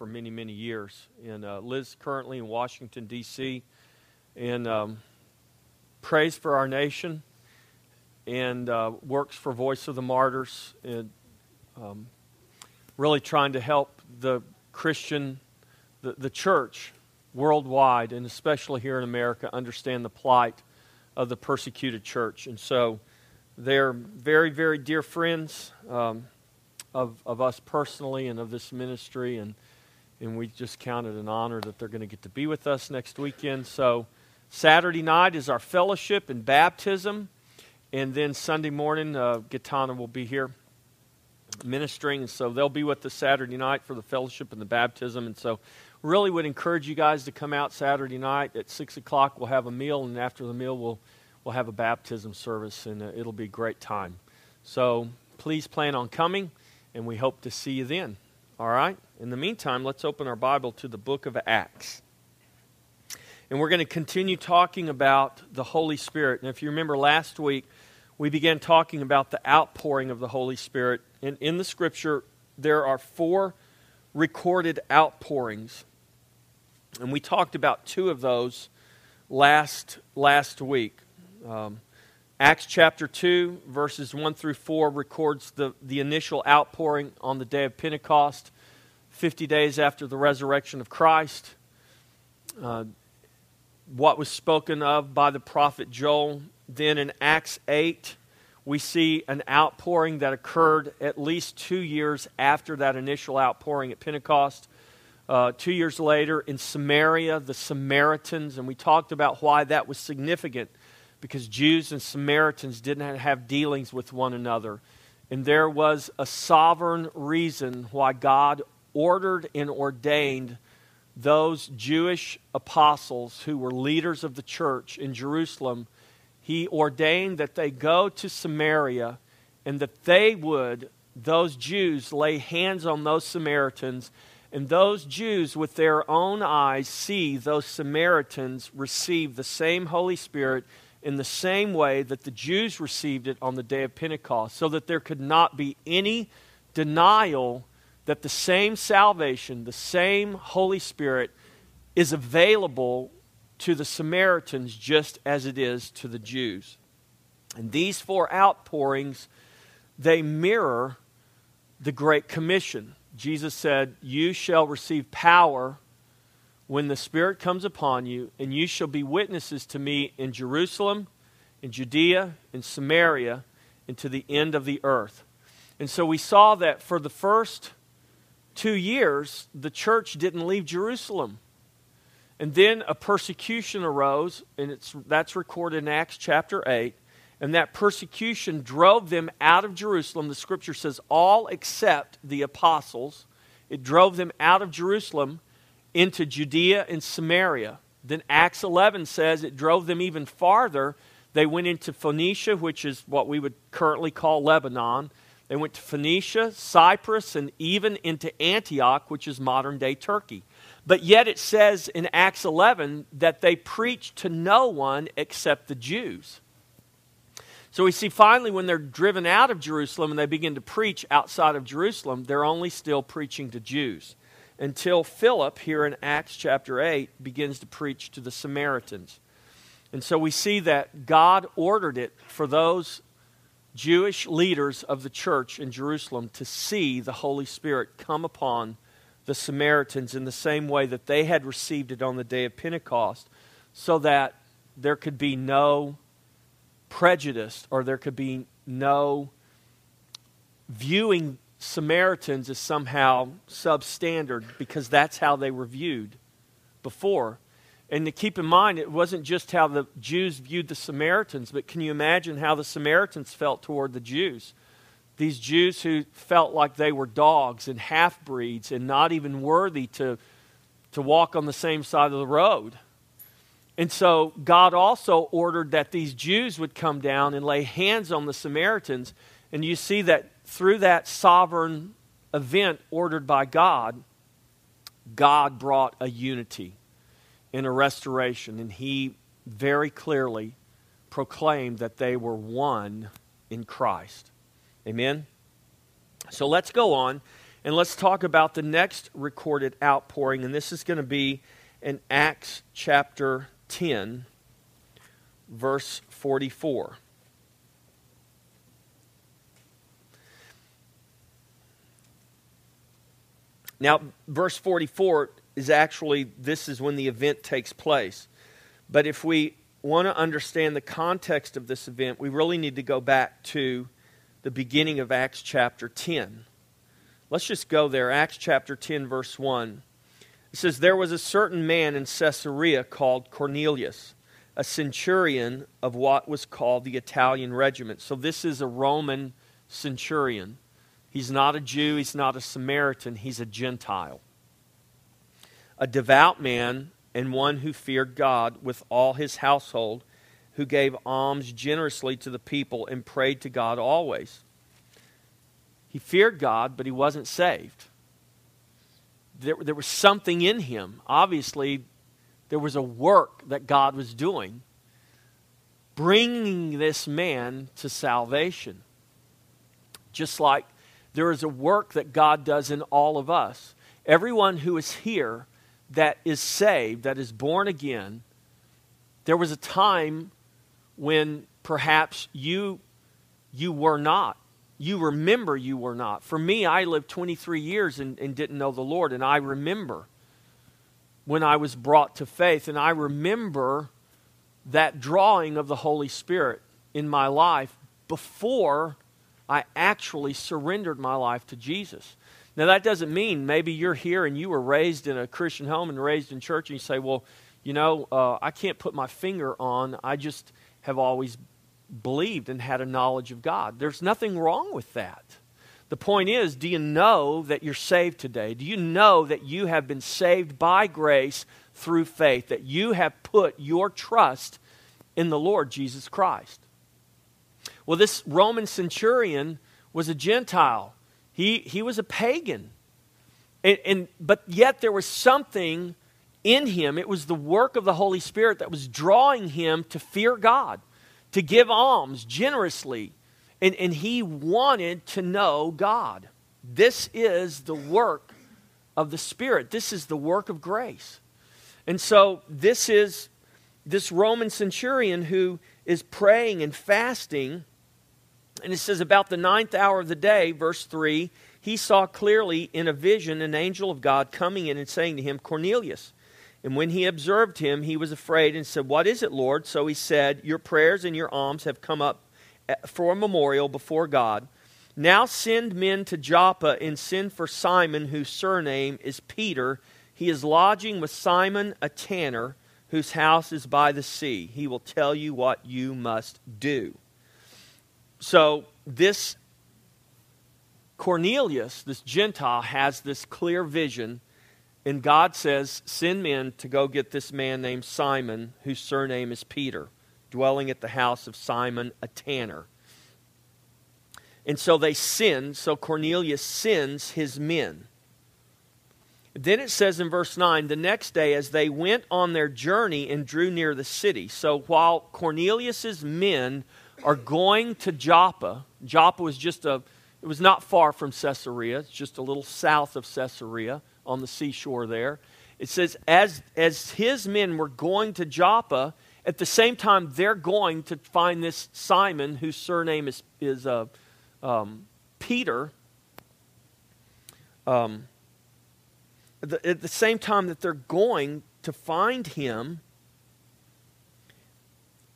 for many, many years. And uh, lives currently in Washington, D.C., and um, prays for our nation and uh, works for Voice of the Martyrs and um, really trying to help the Christian, the, the church worldwide, and especially here in America, understand the plight of the persecuted church. And so they're very, very dear friends um, of, of us personally and of this ministry. And, and we just count it an honor that they're going to get to be with us next weekend. So Saturday night is our fellowship and baptism. And then Sunday morning, uh, Gitana will be here ministering. And so they'll be with us Saturday night for the fellowship and the baptism. And so really would encourage you guys to come out Saturday night at 6 o'clock. We'll have a meal, and after the meal, we'll, we'll have a baptism service, and uh, it'll be a great time. So please plan on coming, and we hope to see you then. All right? In the meantime, let's open our Bible to the book of Acts. And we're going to continue talking about the Holy Spirit. And if you remember last week, we began talking about the outpouring of the Holy Spirit. And in the scripture, there are four recorded outpourings. And we talked about two of those last, last week. Um, Acts chapter 2, verses 1 through 4, records the, the initial outpouring on the day of Pentecost, 50 days after the resurrection of Christ. Uh, what was spoken of by the prophet Joel. Then in Acts 8, we see an outpouring that occurred at least two years after that initial outpouring at Pentecost. Uh, two years later in Samaria, the Samaritans, and we talked about why that was significant because Jews and Samaritans didn't have dealings with one another. And there was a sovereign reason why God ordered and ordained those Jewish apostles who were leaders of the church in Jerusalem, he ordained that they go to Samaria and that they would, those Jews, lay hands on those Samaritans, and those Jews, with their own eyes, see those Samaritans receive the same Holy Spirit in the same way that the Jews received it on the day of Pentecost, so that there could not be any denial that the same salvation, the same Holy Spirit, is available to the Samaritans just as it is to the Jews. And these four outpourings, they mirror the Great Commission. Jesus said, You shall receive power when the Spirit comes upon you, and you shall be witnesses to me in Jerusalem, in Judea, in Samaria, and to the end of the earth. And so we saw that for the first two years, the church didn't leave Jerusalem. And then a persecution arose, and it's, that's recorded in Acts chapter 8. And that persecution drove them out of Jerusalem. The scripture says, all except the apostles. It drove them out of Jerusalem into Judea and Samaria. Then Acts 11 says it drove them even farther. They went into Phoenicia, which is what we would currently call Lebanon. They went to Phoenicia, Cyprus, and even into Antioch, which is modern day Turkey. But yet it says in Acts 11 that they preached to no one except the Jews. So we see finally when they're driven out of Jerusalem and they begin to preach outside of Jerusalem, they're only still preaching to Jews. Until Philip, here in Acts chapter 8, begins to preach to the Samaritans. And so we see that God ordered it for those Jewish leaders of the church in Jerusalem to see the Holy Spirit come upon the Samaritans in the same way that they had received it on the day of Pentecost, so that there could be no prejudice or there could be no viewing Samaritans as somehow substandard because that's how they were viewed before. And to keep in mind, it wasn't just how the Jews viewed the Samaritans, but can you imagine how the Samaritans felt toward the Jews? These Jews who felt like they were dogs and half breeds and not even worthy to, to walk on the same side of the road. And so God also ordered that these Jews would come down and lay hands on the Samaritans. And you see that through that sovereign event ordered by God, God brought a unity in a restoration, and he very clearly proclaimed that they were one in Christ. Amen? So let's go on And let's talk about the next recorded outpouring, and this is going to be in Acts chapter 10, verse 44. Now, verse 44 is actually, this is when the event takes place. But if we want to understand the context of this event, we really need to go back to the beginning of Acts chapter 10. Let's just go there. Acts chapter 10, verse 1. It says, There was a certain man in Caesarea called Cornelius, a centurion of what was called the Italian regiment. So this is a Roman centurion. He's not a Jew, he's not a Samaritan, he's a Gentile. A devout man and one who feared God with all his household, who gave alms generously to the people and prayed to God always. He feared God, but he wasn't saved. There, there was something in him. Obviously, there was a work that God was doing, bringing this man to salvation. Just like there is a work that God does in all of us. Everyone who is here that is saved, that is born again, there was a time when perhaps you you were not. You remember you were not. For me, I lived 23 years and, and didn't know the Lord, and I remember when I was brought to faith, and I remember that drawing of the Holy Spirit in my life before I actually surrendered my life to Jesus. Now, that doesn't mean maybe you're here and you were raised in a Christian home and raised in church, and you say, well, you know, uh, I can't put my finger on, I just have always believed and had a knowledge of God. There's nothing wrong with that. The point is, do you know that you're saved today? Do you know that you have been saved by grace through faith, that you have put your trust in the Lord Jesus Christ? Well, this Roman centurion was a Gentile, he, he was a pagan. And, and, but yet there was something in him. It was the work of the Holy Spirit that was drawing him to fear God, to give alms generously. And, and he wanted to know God. This is the work of the Spirit. This is the work of grace. And so this is this Roman centurion who is praying and fasting and it says, About the ninth hour of the day, verse 3, he saw clearly in a vision an angel of God coming in and saying to him, Cornelius. And when he observed him, he was afraid and said, What is it, Lord? So he said, Your prayers and your alms have come up eh, for a memorial before God. Now send men to Joppa and send for Simon, whose surname is Peter. He is lodging with Simon, a tanner, whose house is by the sea. He will tell you what you must do. So this Cornelius, this Gentile, has this clear vision, and God says, Send men to go get this man named Simon, whose surname is Peter, dwelling at the house of Simon, a tanner. And so they send, so Cornelius sends his men. Then it says in verse 9, the next day as they went on their journey and drew near the city. So while Cornelius's men are going to Joppa. Joppa was just a, it was not far from Caesarea. It's just a little south of Caesarea on the seashore there. It says, as, as his men were going to Joppa, at the same time, they're going to find this Simon, whose surname is, is uh, um, Peter. Um, the, at the same time that they're going to find him,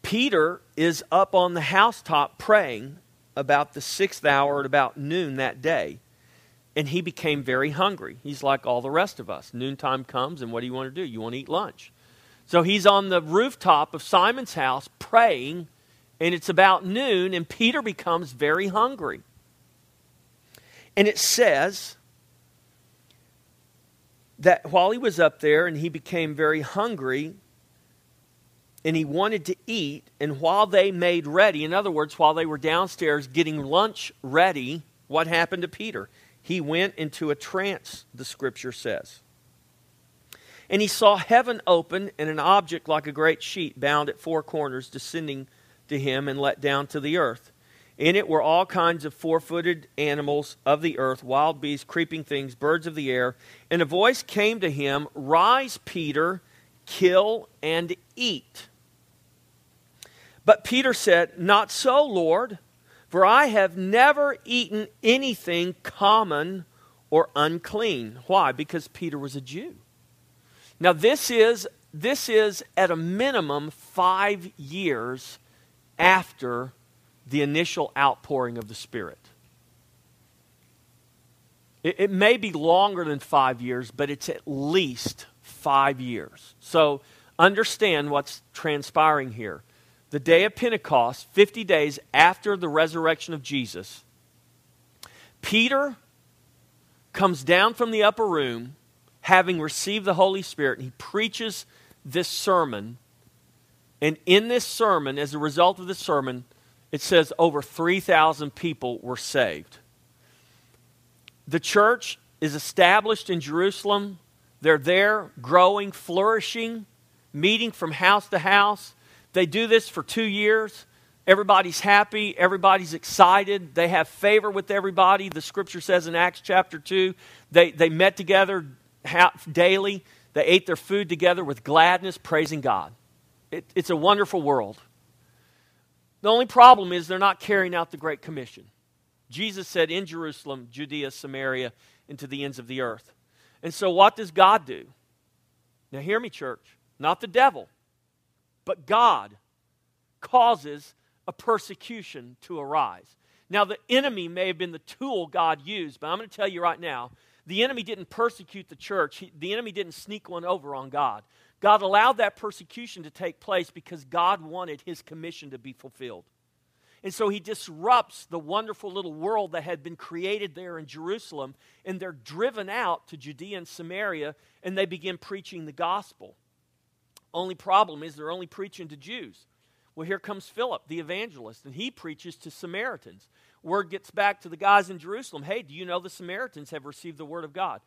Peter is up on the housetop praying about the sixth hour at about noon that day. And he became very hungry. He's like all the rest of us. Noontime comes, and what do you want to do? You want to eat lunch. So he's on the rooftop of Simon's house praying, and it's about noon, and Peter becomes very hungry. And it says that while he was up there and he became very hungry, and he wanted to eat. And while they made ready, in other words, while they were downstairs getting lunch ready, what happened to Peter? He went into a trance, the scripture says. And he saw heaven open and an object like a great sheet bound at four corners descending to him and let down to the earth. In it were all kinds of four footed animals of the earth, wild beasts, creeping things, birds of the air. And a voice came to him Rise, Peter, kill and eat. But Peter said, Not so, Lord, for I have never eaten anything common or unclean. Why? Because Peter was a Jew. Now, this is, this is at a minimum five years after the initial outpouring of the Spirit. It, it, may be longer than five years, but it's at least five years. So understand what's transpiring here. The day of Pentecost, 50 days after the resurrection of Jesus, Peter comes down from the upper room having received the Holy Spirit, and he preaches this sermon. And in this sermon, as a result of this sermon, it says over 3,000 people were saved. The church is established in Jerusalem. They're there, growing, flourishing, meeting from house to house. They do this for two years. Everybody's happy. Everybody's excited. They have favor with everybody. The scripture says in Acts chapter 2, they, they met together daily. They ate their food together with gladness, praising God. It, it's a wonderful world. The only problem is they're not carrying out the Great Commission. Jesus said, In Jerusalem, Judea, Samaria, and to the ends of the earth. And so, what does God do? Now, hear me, church. Not the devil, but God causes a persecution to arise. Now, the enemy may have been the tool God used, but I'm going to tell you right now the enemy didn't persecute the church, he, the enemy didn't sneak one over on God. God allowed that persecution to take place because God wanted his commission to be fulfilled. And so he disrupts the wonderful little world that had been created there in Jerusalem, and they're driven out to Judea and Samaria, and they begin preaching the gospel. Only problem is they're only preaching to Jews. Well, here comes Philip, the evangelist, and he preaches to Samaritans. Word gets back to the guys in Jerusalem hey, do you know the Samaritans have received the word of God?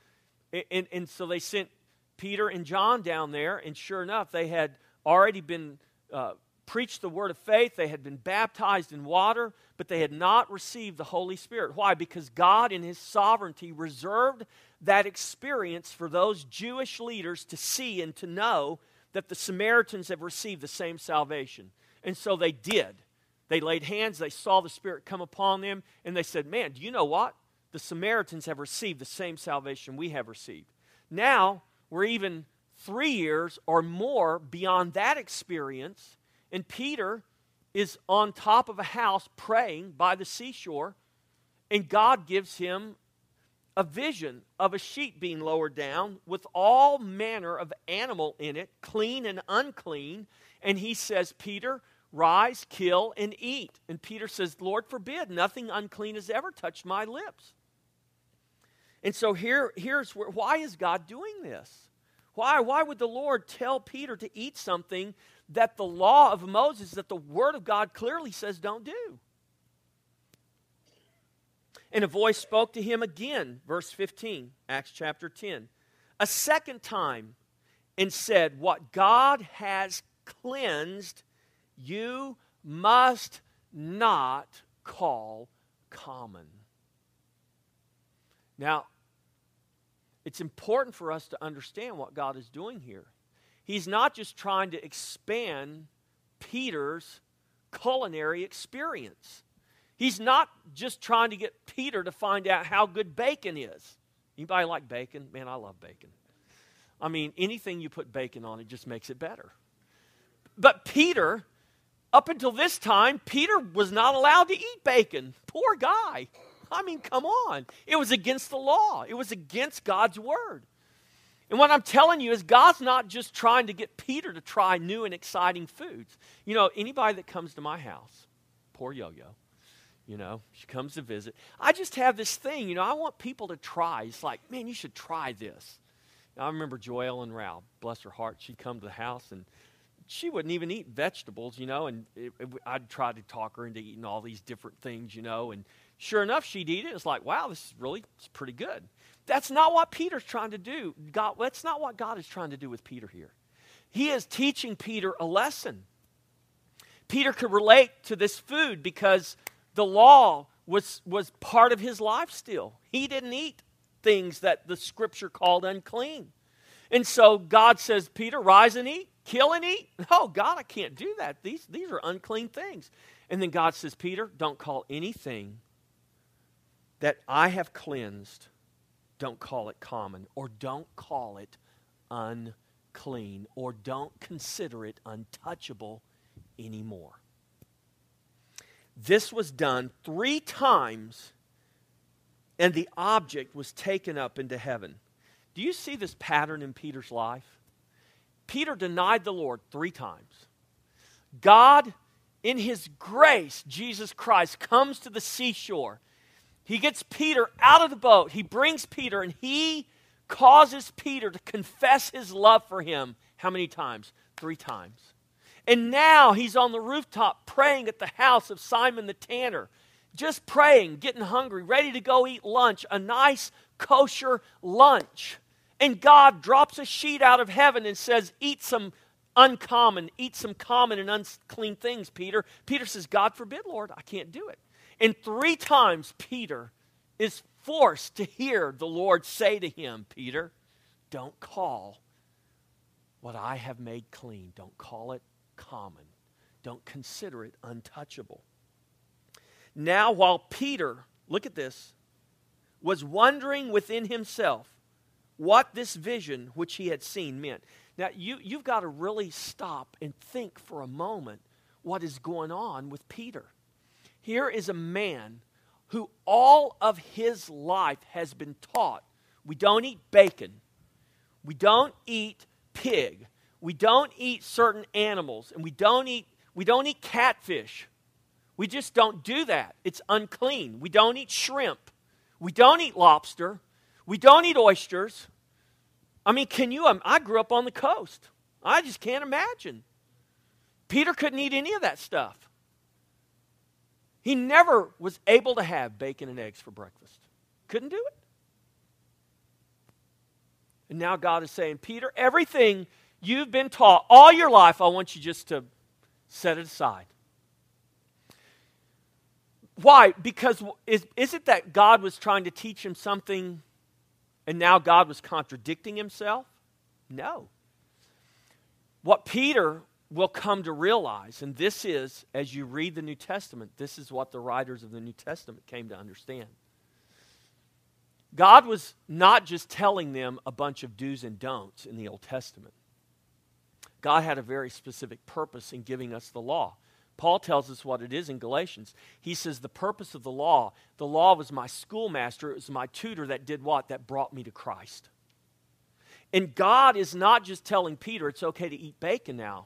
And, and, and so they sent Peter and John down there, and sure enough, they had already been uh, preached the word of faith. They had been baptized in water, but they had not received the Holy Spirit. Why? Because God, in His sovereignty, reserved that experience for those Jewish leaders to see and to know that the Samaritans have received the same salvation. And so they did. They laid hands, they saw the Spirit come upon them, and they said, Man, do you know what? The Samaritans have received the same salvation we have received. Now, we're even three years or more beyond that experience, and Peter is on top of a house praying by the seashore, and God gives him a vision of a sheep being lowered down with all manner of animal in it, clean and unclean. And he says, Peter, rise, kill, and eat. And Peter says, Lord forbid, nothing unclean has ever touched my lips. And so here, here's where, why is God doing this? Why? Why would the Lord tell Peter to eat something that the law of Moses, that the Word of God clearly says don't do? And a voice spoke to him again, verse 15, Acts chapter 10, a second time, and said, What God has cleansed, you must not call common. Now, it's important for us to understand what God is doing here. He's not just trying to expand Peter's culinary experience. He's not just trying to get Peter to find out how good bacon is. Anybody like bacon? Man, I love bacon. I mean, anything you put bacon on, it just makes it better. But Peter, up until this time, Peter was not allowed to eat bacon. Poor guy. I mean, come on. It was against the law, it was against God's word. And what I'm telling you is God's not just trying to get Peter to try new and exciting foods. You know, anybody that comes to my house, poor yo yo, you know, she comes to visit. I just have this thing, you know, I want people to try. It's like, man, you should try this. I remember Joelle and Ralph, bless her heart, she'd come to the house and she wouldn't even eat vegetables, you know, and it, it, I'd try to talk her into eating all these different things, you know, and Sure enough, she'd eat it. It's like, wow, this is really it's pretty good. That's not what Peter's trying to do. God, that's not what God is trying to do with Peter here. He is teaching Peter a lesson. Peter could relate to this food because the law was, was part of his life still. He didn't eat things that the scripture called unclean. And so God says, Peter, rise and eat, kill and eat. Oh, God, I can't do that. These, these are unclean things. And then God says, Peter, don't call anything that I have cleansed, don't call it common, or don't call it unclean, or don't consider it untouchable anymore. This was done three times, and the object was taken up into heaven. Do you see this pattern in Peter's life? Peter denied the Lord three times. God, in his grace, Jesus Christ, comes to the seashore. He gets Peter out of the boat. He brings Peter, and he causes Peter to confess his love for him. How many times? Three times. And now he's on the rooftop praying at the house of Simon the tanner, just praying, getting hungry, ready to go eat lunch, a nice kosher lunch. And God drops a sheet out of heaven and says, Eat some uncommon, eat some common and unclean things, Peter. Peter says, God forbid, Lord, I can't do it. And three times Peter is forced to hear the Lord say to him, Peter, don't call what I have made clean, don't call it common. Don't consider it untouchable. Now, while Peter, look at this, was wondering within himself what this vision which he had seen meant. Now, you, you've got to really stop and think for a moment what is going on with Peter. Here is a man who all of his life has been taught we don't eat bacon, we don't eat pig, we don't eat certain animals and we don't eat we don't eat catfish. We just don't do that. It's unclean. We don't eat shrimp. We don't eat lobster. We don't eat oysters. I mean, can you? Um, I grew up on the coast. I just can't imagine. Peter couldn't eat any of that stuff. He never was able to have bacon and eggs for breakfast. Couldn't do it. And now God is saying, Peter, everything you've been taught all your life, I want you just to set it aside. Why? Because is, is it that God was trying to teach him something and now God was contradicting himself? No. What Peter will come to realize, and this is, as you read the New Testament, this is what the writers of the New Testament came to understand. God was not just telling them a bunch of do's and don'ts in the Old Testament. God had a very specific purpose in giving us the law. Paul tells us what it is in Galatians. He says, The purpose of the law, the law was my schoolmaster, it was my tutor that did what? That brought me to Christ. And God is not just telling Peter it's okay to eat bacon now.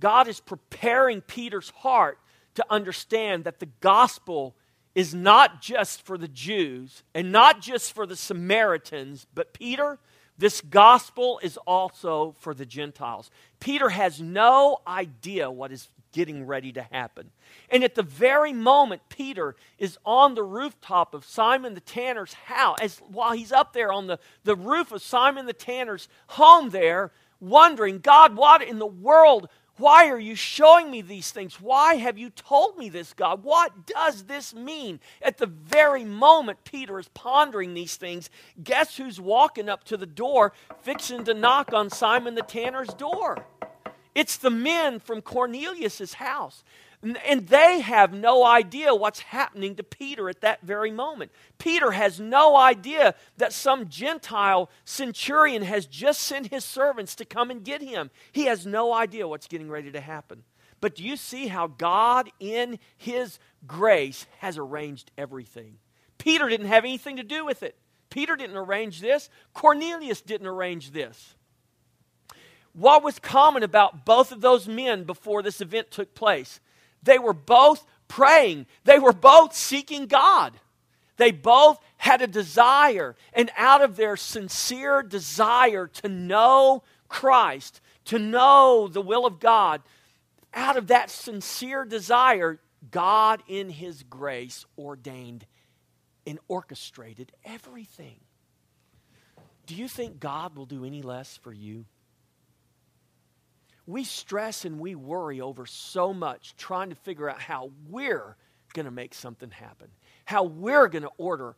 God is preparing Peter's heart to understand that the gospel is not just for the Jews and not just for the Samaritans, but Peter, this gospel is also for the Gentiles. Peter has no idea what is getting ready to happen. And at the very moment Peter is on the rooftop of Simon the tanner's house, as while he's up there on the, the roof of Simon the tanner's home there, wondering, God, what in the world why are you showing me these things? Why have you told me this, God? What does this mean? At the very moment Peter is pondering these things, guess who's walking up to the door, fixing to knock on Simon the tanner's door? It's the men from Cornelius's house. And they have no idea what's happening to Peter at that very moment. Peter has no idea that some Gentile centurion has just sent his servants to come and get him. He has no idea what's getting ready to happen. But do you see how God, in his grace, has arranged everything? Peter didn't have anything to do with it. Peter didn't arrange this, Cornelius didn't arrange this. What was common about both of those men before this event took place? They were both praying, they were both seeking God. They both had a desire, and out of their sincere desire to know Christ, to know the will of God, out of that sincere desire, God in His grace ordained and orchestrated everything. Do you think God will do any less for you? We stress and we worry over so much trying to figure out how we're going to make something happen, how we're going to order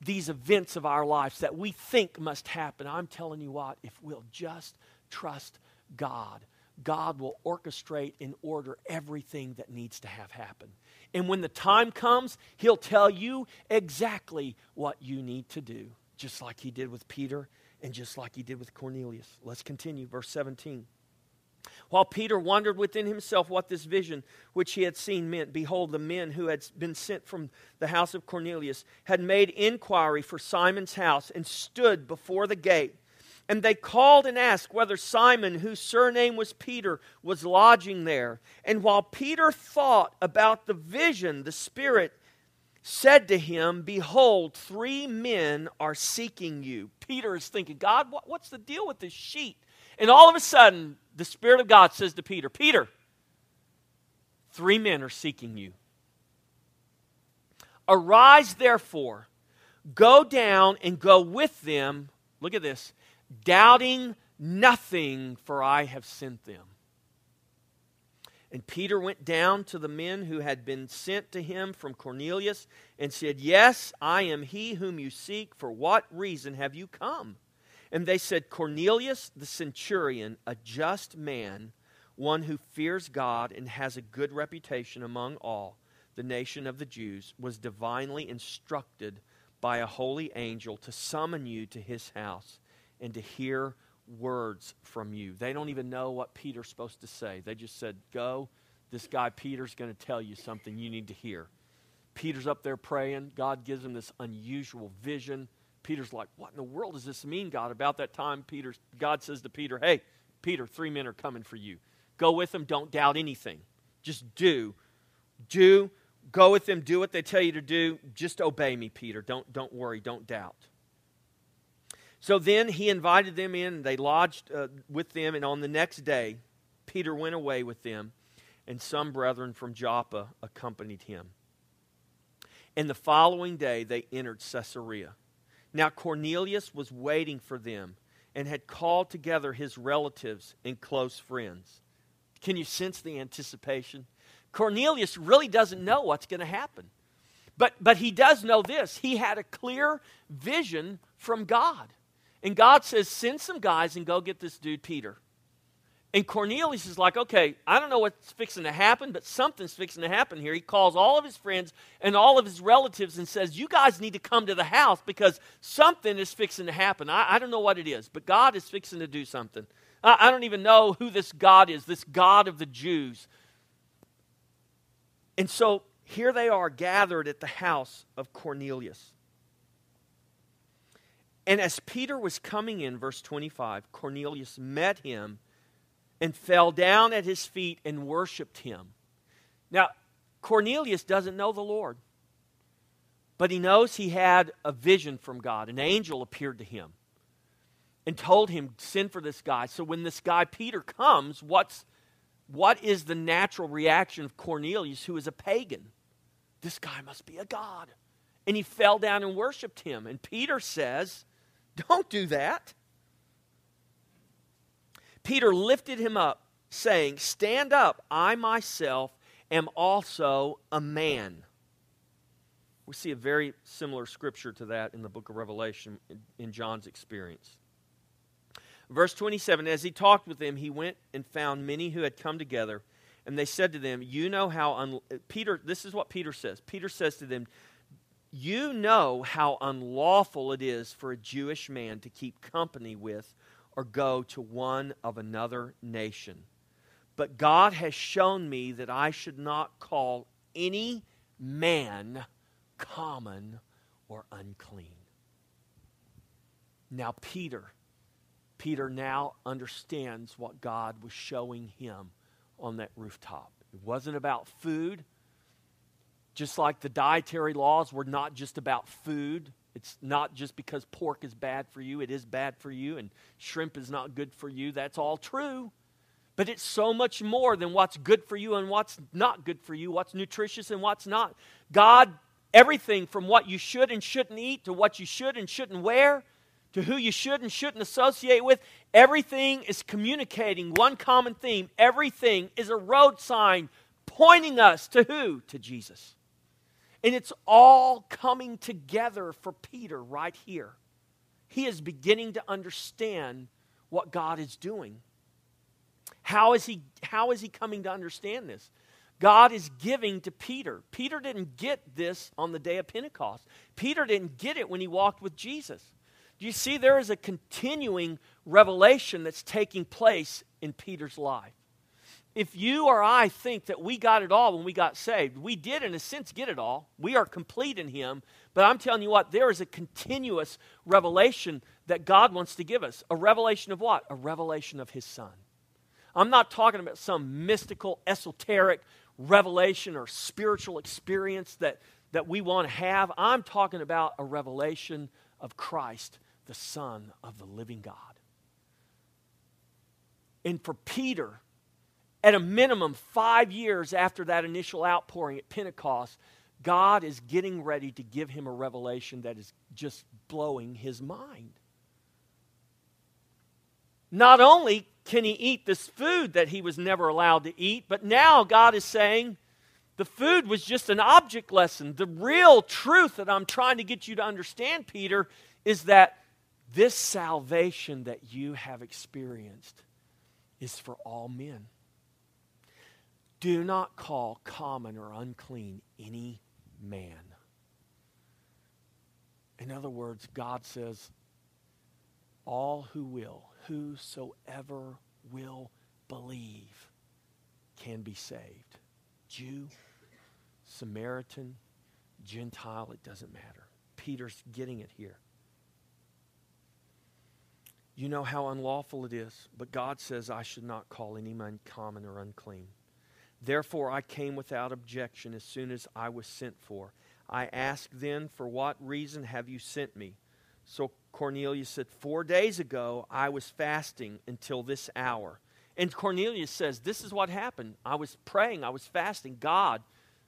these events of our lives that we think must happen. I'm telling you what, if we'll just trust God, God will orchestrate and order everything that needs to have happen. And when the time comes, He'll tell you exactly what you need to do, just like He did with Peter and just like He did with Cornelius. Let's continue, verse 17. While Peter wondered within himself what this vision which he had seen meant, behold, the men who had been sent from the house of Cornelius had made inquiry for Simon's house and stood before the gate. And they called and asked whether Simon, whose surname was Peter, was lodging there. And while Peter thought about the vision, the Spirit said to him, Behold, three men are seeking you. Peter is thinking, God, what, what's the deal with this sheet? And all of a sudden, the Spirit of God says to Peter, Peter, three men are seeking you. Arise, therefore, go down and go with them. Look at this doubting nothing, for I have sent them. And Peter went down to the men who had been sent to him from Cornelius and said, Yes, I am he whom you seek. For what reason have you come? And they said, Cornelius the centurion, a just man, one who fears God and has a good reputation among all the nation of the Jews, was divinely instructed by a holy angel to summon you to his house and to hear words from you. They don't even know what Peter's supposed to say. They just said, Go, this guy Peter's going to tell you something you need to hear. Peter's up there praying. God gives him this unusual vision. Peter's like, What in the world does this mean, God? About that time, Peter, God says to Peter, Hey, Peter, three men are coming for you. Go with them. Don't doubt anything. Just do. Do. Go with them. Do what they tell you to do. Just obey me, Peter. Don't, don't worry. Don't doubt. So then he invited them in, they lodged uh, with them, and on the next day, Peter went away with them, and some brethren from Joppa accompanied him. And the following day, they entered Caesarea. Now, Cornelius was waiting for them and had called together his relatives and close friends. Can you sense the anticipation? Cornelius really doesn't know what's going to happen. But, but he does know this. He had a clear vision from God. And God says, send some guys and go get this dude, Peter. And Cornelius is like, okay, I don't know what's fixing to happen, but something's fixing to happen here. He calls all of his friends and all of his relatives and says, You guys need to come to the house because something is fixing to happen. I, I don't know what it is, but God is fixing to do something. I, I don't even know who this God is, this God of the Jews. And so here they are gathered at the house of Cornelius. And as Peter was coming in, verse 25, Cornelius met him and fell down at his feet and worshiped him. Now, Cornelius doesn't know the Lord, but he knows he had a vision from God. An angel appeared to him and told him, Send for this guy. So when this guy, Peter, comes, what's, what is the natural reaction of Cornelius, who is a pagan? This guy must be a God. And he fell down and worshiped him. And Peter says, don't do that. Peter lifted him up, saying, Stand up, I myself am also a man. We see a very similar scripture to that in the book of Revelation in John's experience. Verse 27 As he talked with them, he went and found many who had come together, and they said to them, You know how. Un-, Peter, this is what Peter says. Peter says to them, you know how unlawful it is for a Jewish man to keep company with or go to one of another nation. But God has shown me that I should not call any man common or unclean. Now, Peter, Peter now understands what God was showing him on that rooftop. It wasn't about food. Just like the dietary laws were not just about food. It's not just because pork is bad for you, it is bad for you, and shrimp is not good for you. That's all true. But it's so much more than what's good for you and what's not good for you, what's nutritious and what's not. God, everything from what you should and shouldn't eat to what you should and shouldn't wear to who you should and shouldn't associate with, everything is communicating one common theme. Everything is a road sign pointing us to who? To Jesus. And it's all coming together for Peter right here. He is beginning to understand what God is doing. How is he, how is he coming to understand this? God is giving to Peter. Peter didn't get this on the day of Pentecost. Peter didn't get it when he walked with Jesus. Do you see there is a continuing revelation that's taking place in Peter's life? If you or I think that we got it all when we got saved, we did in a sense get it all. We are complete in Him. But I'm telling you what, there is a continuous revelation that God wants to give us. A revelation of what? A revelation of His Son. I'm not talking about some mystical, esoteric revelation or spiritual experience that, that we want to have. I'm talking about a revelation of Christ, the Son of the living God. And for Peter, at a minimum, five years after that initial outpouring at Pentecost, God is getting ready to give him a revelation that is just blowing his mind. Not only can he eat this food that he was never allowed to eat, but now God is saying the food was just an object lesson. The real truth that I'm trying to get you to understand, Peter, is that this salvation that you have experienced is for all men. Do not call common or unclean any man. In other words, God says, all who will, whosoever will believe, can be saved. Jew, Samaritan, Gentile, it doesn't matter. Peter's getting it here. You know how unlawful it is, but God says, I should not call any man common or unclean. Therefore, I came without objection as soon as I was sent for. I asked then, For what reason have you sent me? So Cornelius said, Four days ago I was fasting until this hour. And Cornelius says, This is what happened. I was praying, I was fasting. God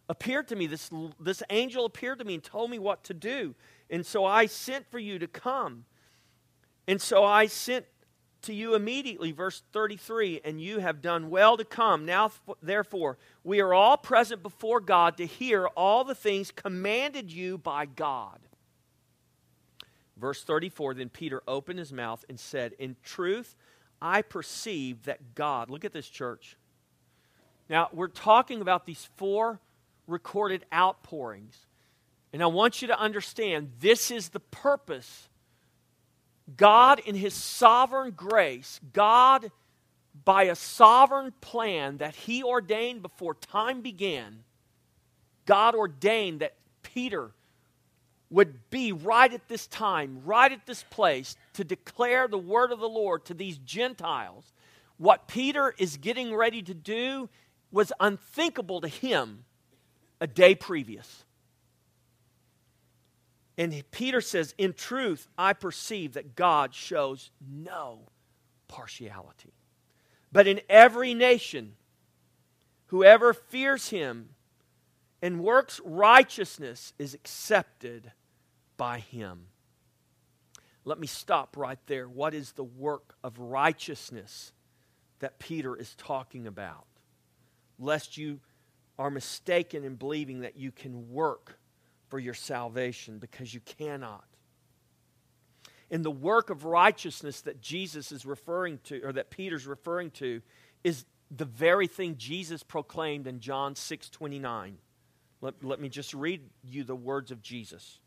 appeared to me, this, this angel appeared to me and told me what to do. And so I sent for you to come. And so I sent to you immediately, verse 33, and you have done well to come. Now, therefore, we are all present before God to hear all the things commanded you by God. Verse 34 Then Peter opened his mouth and said, In truth, I perceive that God, look at this church. Now, we're talking about these four recorded outpourings. And I want you to understand this is the purpose God, in His sovereign grace, God, by a sovereign plan that He ordained before time began, God ordained that Peter would be right at this time, right at this place, to declare the word of the Lord to these Gentiles. What Peter is getting ready to do was unthinkable to him a day previous. And Peter says, In truth, I perceive that God shows no partiality. But in every nation, whoever fears him and works righteousness is accepted by him. Let me stop right there. What is the work of righteousness that Peter is talking about? Lest you are mistaken in believing that you can work for your salvation because you cannot. And the work of righteousness that Jesus is referring to, or that Peter's referring to, is the very thing Jesus proclaimed in John 6 29. Let, let me just read you the words of Jesus.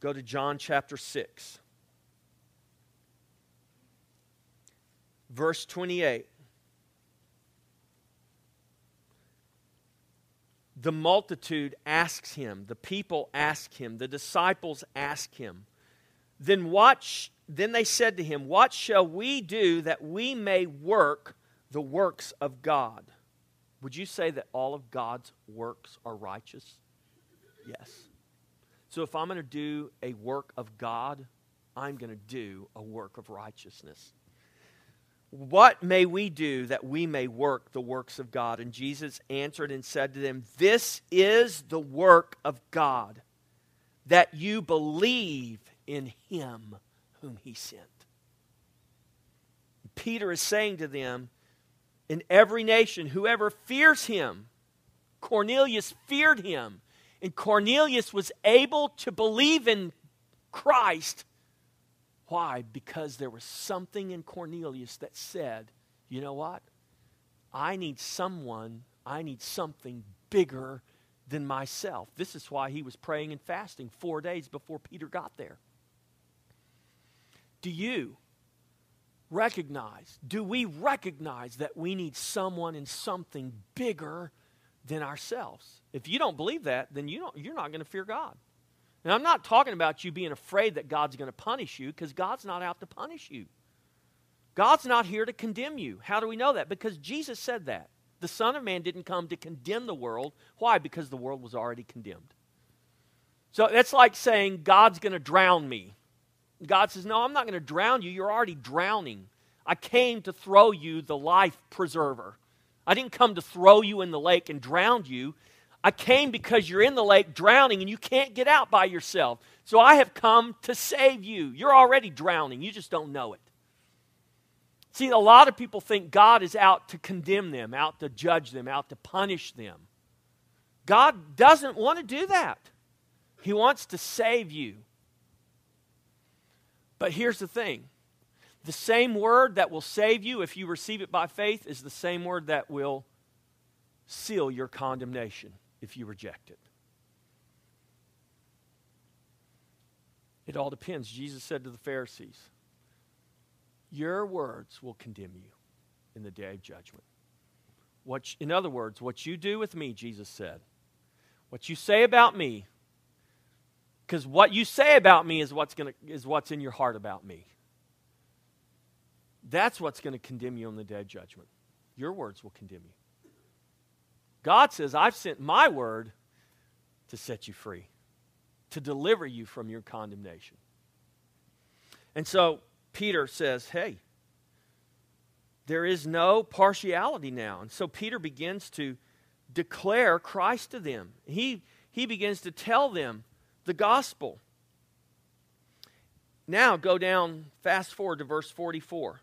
Go to John chapter 6, verse 28. The multitude asks him, the people ask him, the disciples ask him, then what sh- then they said to him, What shall we do that we may work the works of God? Would you say that all of God's works are righteous? Yes. So if I'm going to do a work of God, I'm going to do a work of righteousness. What may we do that we may work the works of God? And Jesus answered and said to them, This is the work of God, that you believe in him whom he sent. Peter is saying to them, In every nation, whoever fears him, Cornelius feared him, And Cornelius was able to believe in Christ. Why? Because there was something in Cornelius that said, you know what? I need someone, I need something bigger than myself. This is why he was praying and fasting four days before Peter got there. Do you recognize, do we recognize that we need someone and something bigger than ourselves? If you don't believe that, then you don't, you're not going to fear God. And I'm not talking about you being afraid that God's going to punish you because God's not out to punish you. God's not here to condemn you. How do we know that? Because Jesus said that. The Son of Man didn't come to condemn the world. Why? Because the world was already condemned. So that's like saying, God's going to drown me. God says, No, I'm not going to drown you. You're already drowning. I came to throw you the life preserver. I didn't come to throw you in the lake and drown you. I came because you're in the lake drowning and you can't get out by yourself. So I have come to save you. You're already drowning, you just don't know it. See, a lot of people think God is out to condemn them, out to judge them, out to punish them. God doesn't want to do that. He wants to save you. But here's the thing the same word that will save you if you receive it by faith is the same word that will seal your condemnation if you reject it. It all depends. Jesus said to the Pharisees, Your words will condemn you in the day of judgment. What, in other words, what you do with me, Jesus said, what you say about me, because what you say about me is what's, gonna, is what's in your heart about me. That's what's going to condemn you on the day of judgment. Your words will condemn you. God says, I've sent my word to set you free, to deliver you from your condemnation. And so Peter says, Hey, there is no partiality now. And so Peter begins to declare Christ to them. He, he begins to tell them the gospel. Now go down, fast forward to verse 44.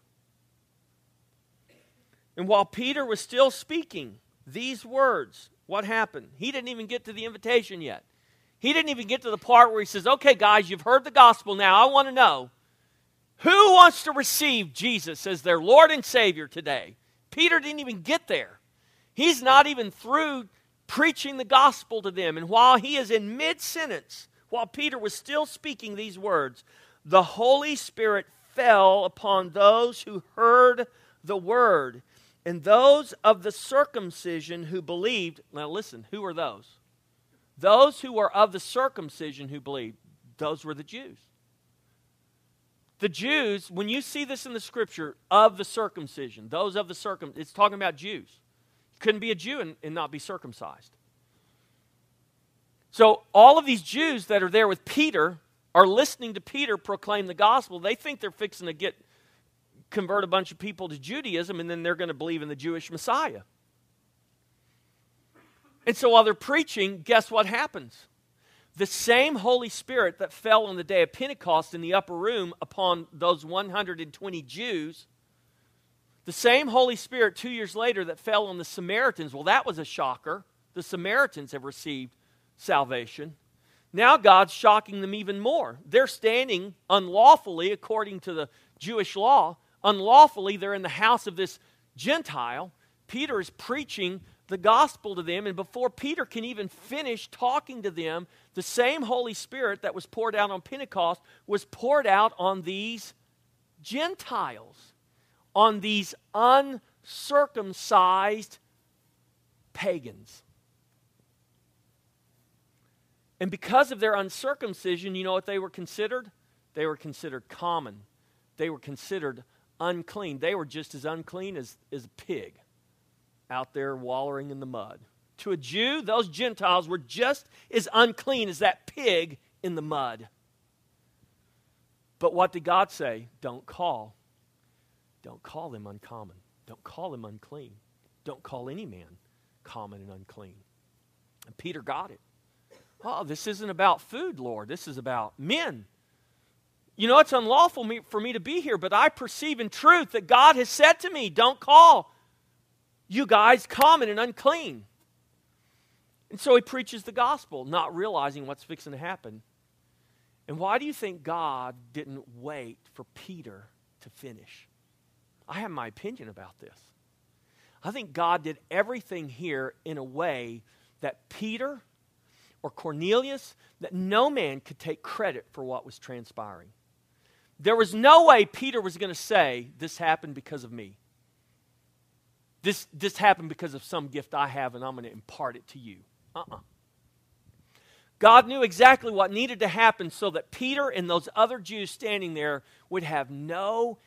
And while Peter was still speaking, these words, what happened? He didn't even get to the invitation yet. He didn't even get to the part where he says, Okay, guys, you've heard the gospel now. I want to know who wants to receive Jesus as their Lord and Savior today? Peter didn't even get there. He's not even through preaching the gospel to them. And while he is in mid sentence, while Peter was still speaking these words, the Holy Spirit fell upon those who heard the word. And those of the circumcision who believed, now listen, who are those? Those who were of the circumcision who believed, those were the Jews. The Jews, when you see this in the scripture, of the circumcision, those of the circum, it's talking about Jews. You couldn't be a Jew and, and not be circumcised. So all of these Jews that are there with Peter are listening to Peter proclaim the gospel. They think they're fixing to get convert a bunch of people to Judaism and then they're going to believe in the Jewish Messiah. And so while they're preaching, guess what happens? The same Holy Spirit that fell on the day of Pentecost in the upper room upon those 120 Jews, the same Holy Spirit two years later that fell on the Samaritans, well, that was a shocker. The Samaritans have received salvation. Now God's shocking them even more. They're standing unlawfully, according to the Jewish law, unlawfully. They're in the house of this Gentile. Peter is preaching the gospel to them, and before Peter can even finish talking to them, the same Holy Spirit that was poured out on Pentecost was poured out on these Gentiles, on these uncircumcised pagans. And because of their uncircumcision, you know what they were considered? They were considered common. They were considered unclean. They were just as unclean as, as a pig out there wallowing in the mud. To a Jew, those Gentiles were just as unclean as that pig in the mud. But what did God say? Don't call. Don't call them uncommon. Don't call them unclean. Don't call any man common and unclean. And Peter got it. Oh, this isn't about food, Lord. This is about men you know, it's unlawful for me to be here, but I perceive in truth that God has said to me, Don't call you guys common and unclean. And so he preaches the gospel, not realizing what's fixing to happen. And why do you think God didn't wait for Peter to finish? I have my opinion about this. I think God did everything here in a way that Peter or Cornelius, that no man could take credit for what was transpiring. There was no way Peter was going to say, This happened because of me. This, this happened because of some gift I have, and I'm going to impart it to you. Uh uh-uh. uh God knew exactly what needed to happen so that Peter and those other Jews standing there would have no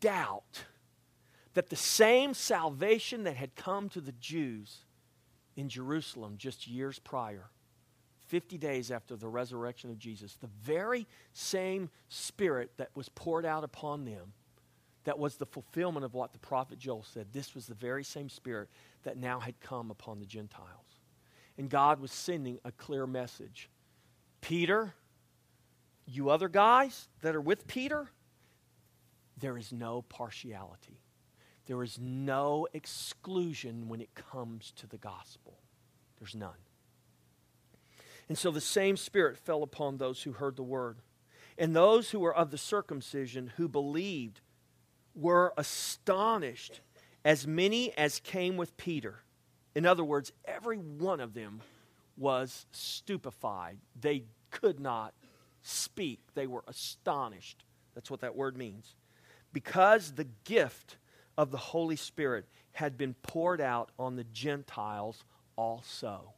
doubt that the same salvation that had come to the Jews in Jerusalem just years prior, 50 days after the resurrection of Jesus, the very same Spirit that was poured out upon them, that was the fulfillment of what the prophet Joel said, this was the very same Spirit that now had come upon the Gentiles. And God was sending a clear message Peter, you other guys that are with Peter, there is no partiality. There is no exclusion when it comes to the gospel. There's none. And so the same Spirit fell upon those who heard the word. And those who were of the circumcision who believed were astonished, as many as came with Peter. In other words, every one of them was stupefied. They could not speak, they were astonished. That's what that word means. Because the gift of the Holy Spirit had been poured out on the Gentiles also.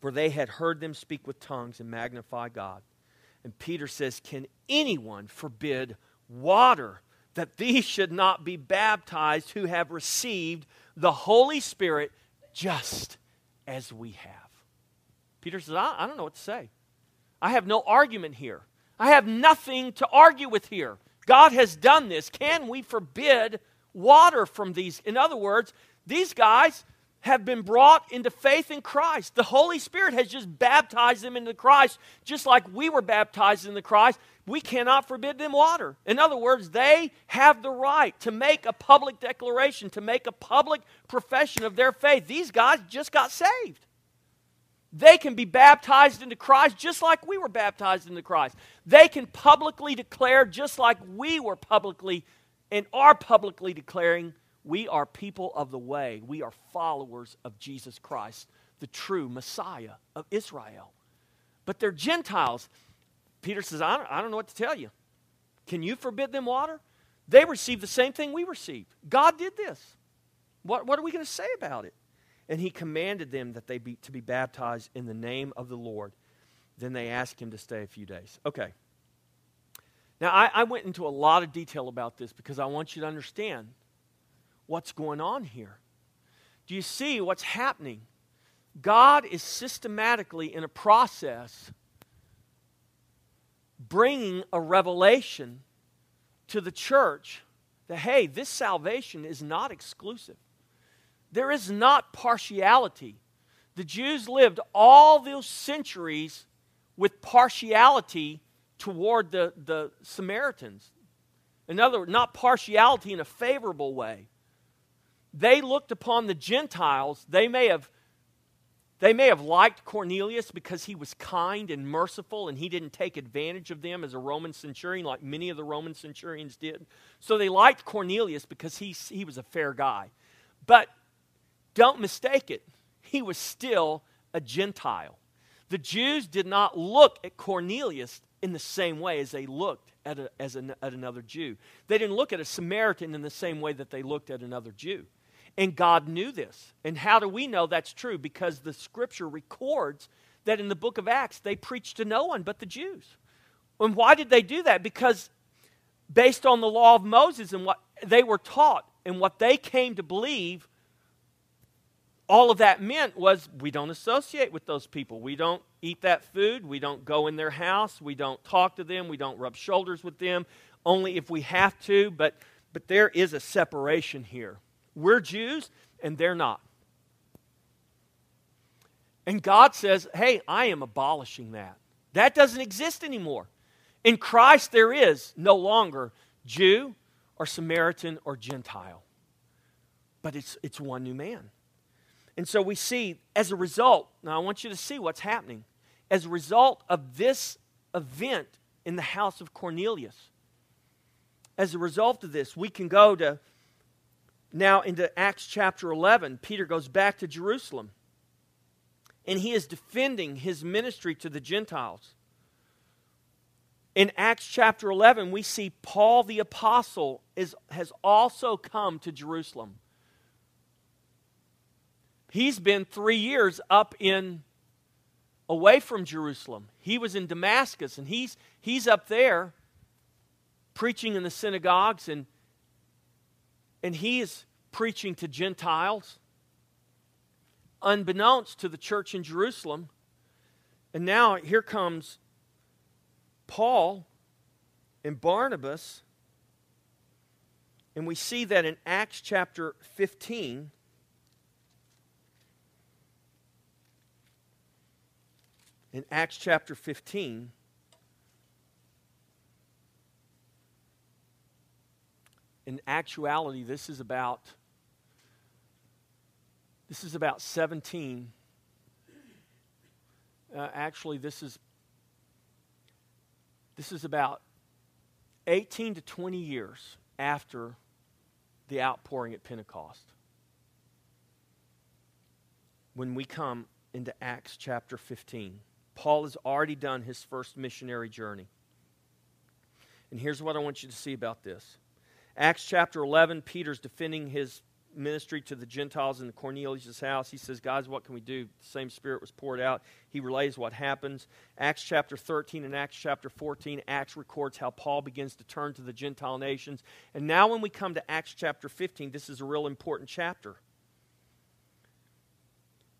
For they had heard them speak with tongues and magnify God. And Peter says, Can anyone forbid water that these should not be baptized who have received the Holy Spirit just as we have? Peter says, I, I don't know what to say. I have no argument here. I have nothing to argue with here. God has done this. Can we forbid water from these? In other words, these guys have been brought into faith in Christ. The Holy Spirit has just baptized them into Christ, just like we were baptized into Christ. We cannot forbid them water. In other words, they have the right to make a public declaration, to make a public profession of their faith. These guys just got saved. They can be baptized into Christ just like we were baptized into Christ. They can publicly declare just like we were publicly and are publicly declaring we are people of the way. We are followers of Jesus Christ, the true Messiah of Israel. But they're Gentiles. Peter says, I don't, I don't know what to tell you. Can you forbid them water? They received the same thing we received. God did this. What, what are we going to say about it? And he commanded them that they be to be baptized in the name of the Lord. Then they asked him to stay a few days. Okay. Now, I, I went into a lot of detail about this because I want you to understand what's going on here. Do you see what's happening? God is systematically in a process bringing a revelation to the church that, hey, this salvation is not exclusive. There is not partiality. The Jews lived all those centuries with partiality toward the, the Samaritans. In other words, not partiality in a favorable way. They looked upon the Gentiles, they may have they may have liked Cornelius because he was kind and merciful and he didn't take advantage of them as a Roman centurion like many of the Roman centurions did. So they liked Cornelius because he, he was a fair guy. But don't mistake it, he was still a Gentile. The Jews did not look at Cornelius in the same way as they looked at, a, as an, at another Jew. They didn't look at a Samaritan in the same way that they looked at another Jew. And God knew this. And how do we know that's true? Because the scripture records that in the book of Acts, they preached to no one but the Jews. And why did they do that? Because based on the law of Moses and what they were taught and what they came to believe, all of that meant was we don't associate with those people. We don't eat that food. We don't go in their house. We don't talk to them. We don't rub shoulders with them, only if we have to. But, but there is a separation here. We're Jews, and they're not. And God says, hey, I am abolishing that. That doesn't exist anymore. In Christ, there is no longer Jew or Samaritan or Gentile, but it's, it's one new man. And so we see, as a result, now I want you to see what's happening. As a result of this event in the house of Cornelius, as a result of this, we can go to now into Acts chapter 11. Peter goes back to Jerusalem, and he is defending his ministry to the Gentiles. In Acts chapter 11, we see Paul the apostle is, has also come to Jerusalem. He's been three years up in away from Jerusalem. He was in Damascus, and he's, he's up there preaching in the synagogues, and, and he is preaching to Gentiles, unbeknownst to the church in Jerusalem. And now here comes Paul and Barnabas, and we see that in Acts chapter 15. in Acts chapter 15, in actuality, this is about this is about 17. Uh, actually, this is this is about 18 to 20 years after the outpouring at Pentecost. When we come into Acts chapter 15. Paul has already done his first missionary journey. And here's what I want you to see about this Acts chapter 11, Peter's defending his ministry to the Gentiles in the Cornelius' house. He says, Guys, what can we do? The same Spirit was poured out. He relays what happens. Acts chapter 13 and Acts chapter 14, Acts records how Paul begins to turn to the Gentile nations. And now, when we come to Acts chapter 15, this is a real important chapter.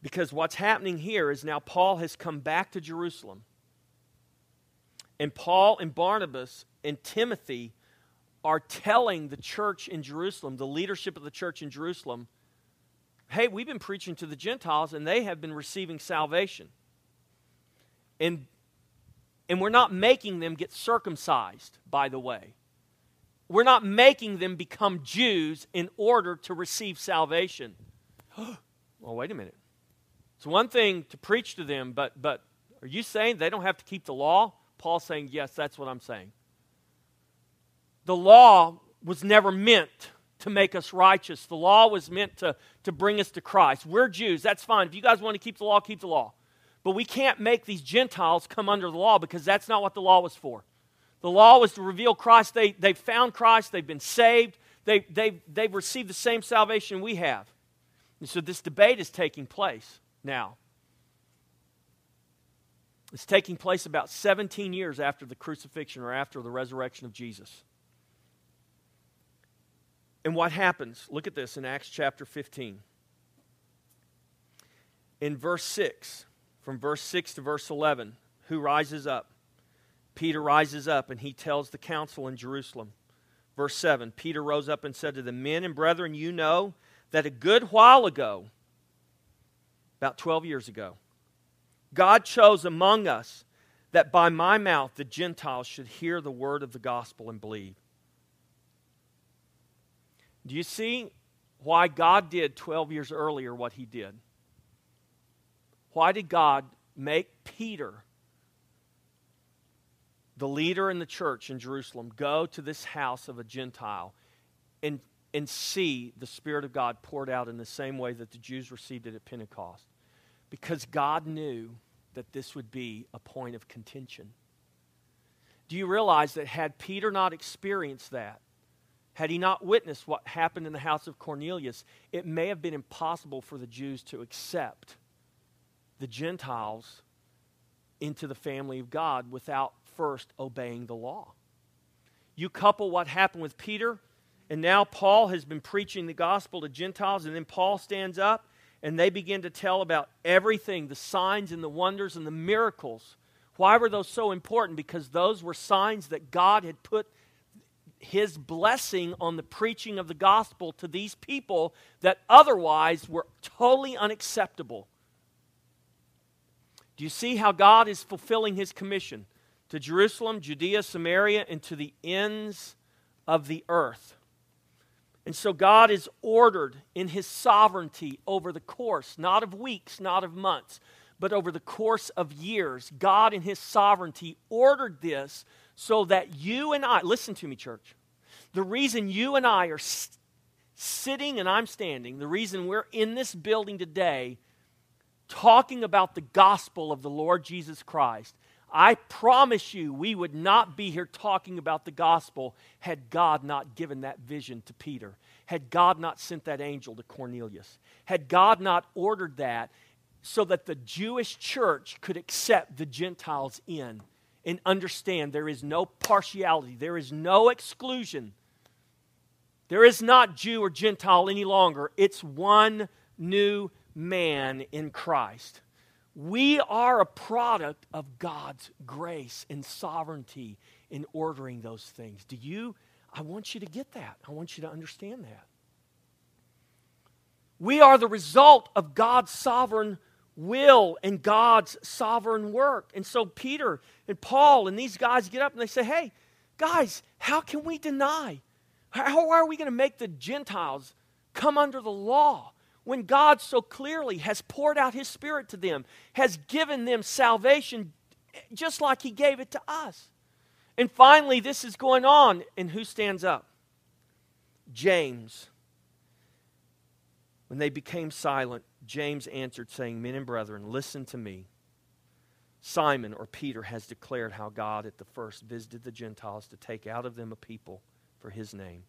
Because what's happening here is now Paul has come back to Jerusalem. And Paul and Barnabas and Timothy are telling the church in Jerusalem, the leadership of the church in Jerusalem, hey, we've been preaching to the Gentiles and they have been receiving salvation. And, and we're not making them get circumcised, by the way. We're not making them become Jews in order to receive salvation. well, wait a minute. It's one thing to preach to them, but, but are you saying they don't have to keep the law? Paul's saying, yes, that's what I'm saying. The law was never meant to make us righteous. The law was meant to, to bring us to Christ. We're Jews. That's fine. If you guys want to keep the law, keep the law. But we can't make these Gentiles come under the law because that's not what the law was for. The law was to reveal Christ. They, they found Christ. They've been saved. They, they, they've received the same salvation we have. And so this debate is taking place now. It's taking place about 17 years after the crucifixion or after the resurrection of Jesus. And what happens? Look at this in Acts chapter 15. In verse 6, from verse 6 to verse 11, who rises up? Peter rises up and he tells the council in Jerusalem. Verse 7 Peter rose up and said to the men and brethren, You know that a good while ago, about 12 years ago. God chose among us that by my mouth the Gentiles should hear the word of the gospel and believe. Do you see why God did 12 years earlier what he did? Why did God make Peter, the leader in the church in Jerusalem, go to this house of a Gentile and and see the Spirit of God poured out in the same way that the Jews received it at Pentecost. Because God knew that this would be a point of contention. Do you realize that had Peter not experienced that, had he not witnessed what happened in the house of Cornelius, it may have been impossible for the Jews to accept the Gentiles into the family of God without first obeying the law. You couple what happened with Peter and now Paul has been preaching the gospel to Gentiles, and then Paul stands up and they begin to tell about everything the signs and the wonders and the miracles. Why were those so important? Because those were signs that God had put his blessing on the preaching of the gospel to these people that otherwise were totally unacceptable. Do you see how God is fulfilling his commission to Jerusalem, Judea, Samaria, and to the ends of the earth? And so God is ordered in his sovereignty over the course, not of weeks, not of months, but over the course of years. God, in his sovereignty, ordered this so that you and I, listen to me, church, the reason you and I are st- sitting and I'm standing, the reason we're in this building today talking about the gospel of the Lord Jesus Christ I promise you, we would not be here talking about the gospel had God not given that vision to Peter, had God not sent that angel to Cornelius, had God not ordered that so that the Jewish church could accept the Gentiles in and understand there is no partiality, there is no exclusion. There is not Jew or Gentile any longer. It's one new man in Christ. We are a product of God's grace and sovereignty in ordering those things. Do you? I want you to get that. I want you to understand that. We are the result of God's sovereign will and God's sovereign work. And so Peter and Paul and these guys get up and they say, hey, guys, how can we deny? How are we going to make the Gentiles come under the law? when God so clearly has poured out His Spirit to them, has given them salvation just like He gave it to us. And finally, this is going on, and who stands up? James. When they became silent, James answered, saying, Men and brethren, listen to me. Simon or Peter has declared how God at the first visited the Gentiles to take out of them a people for his name.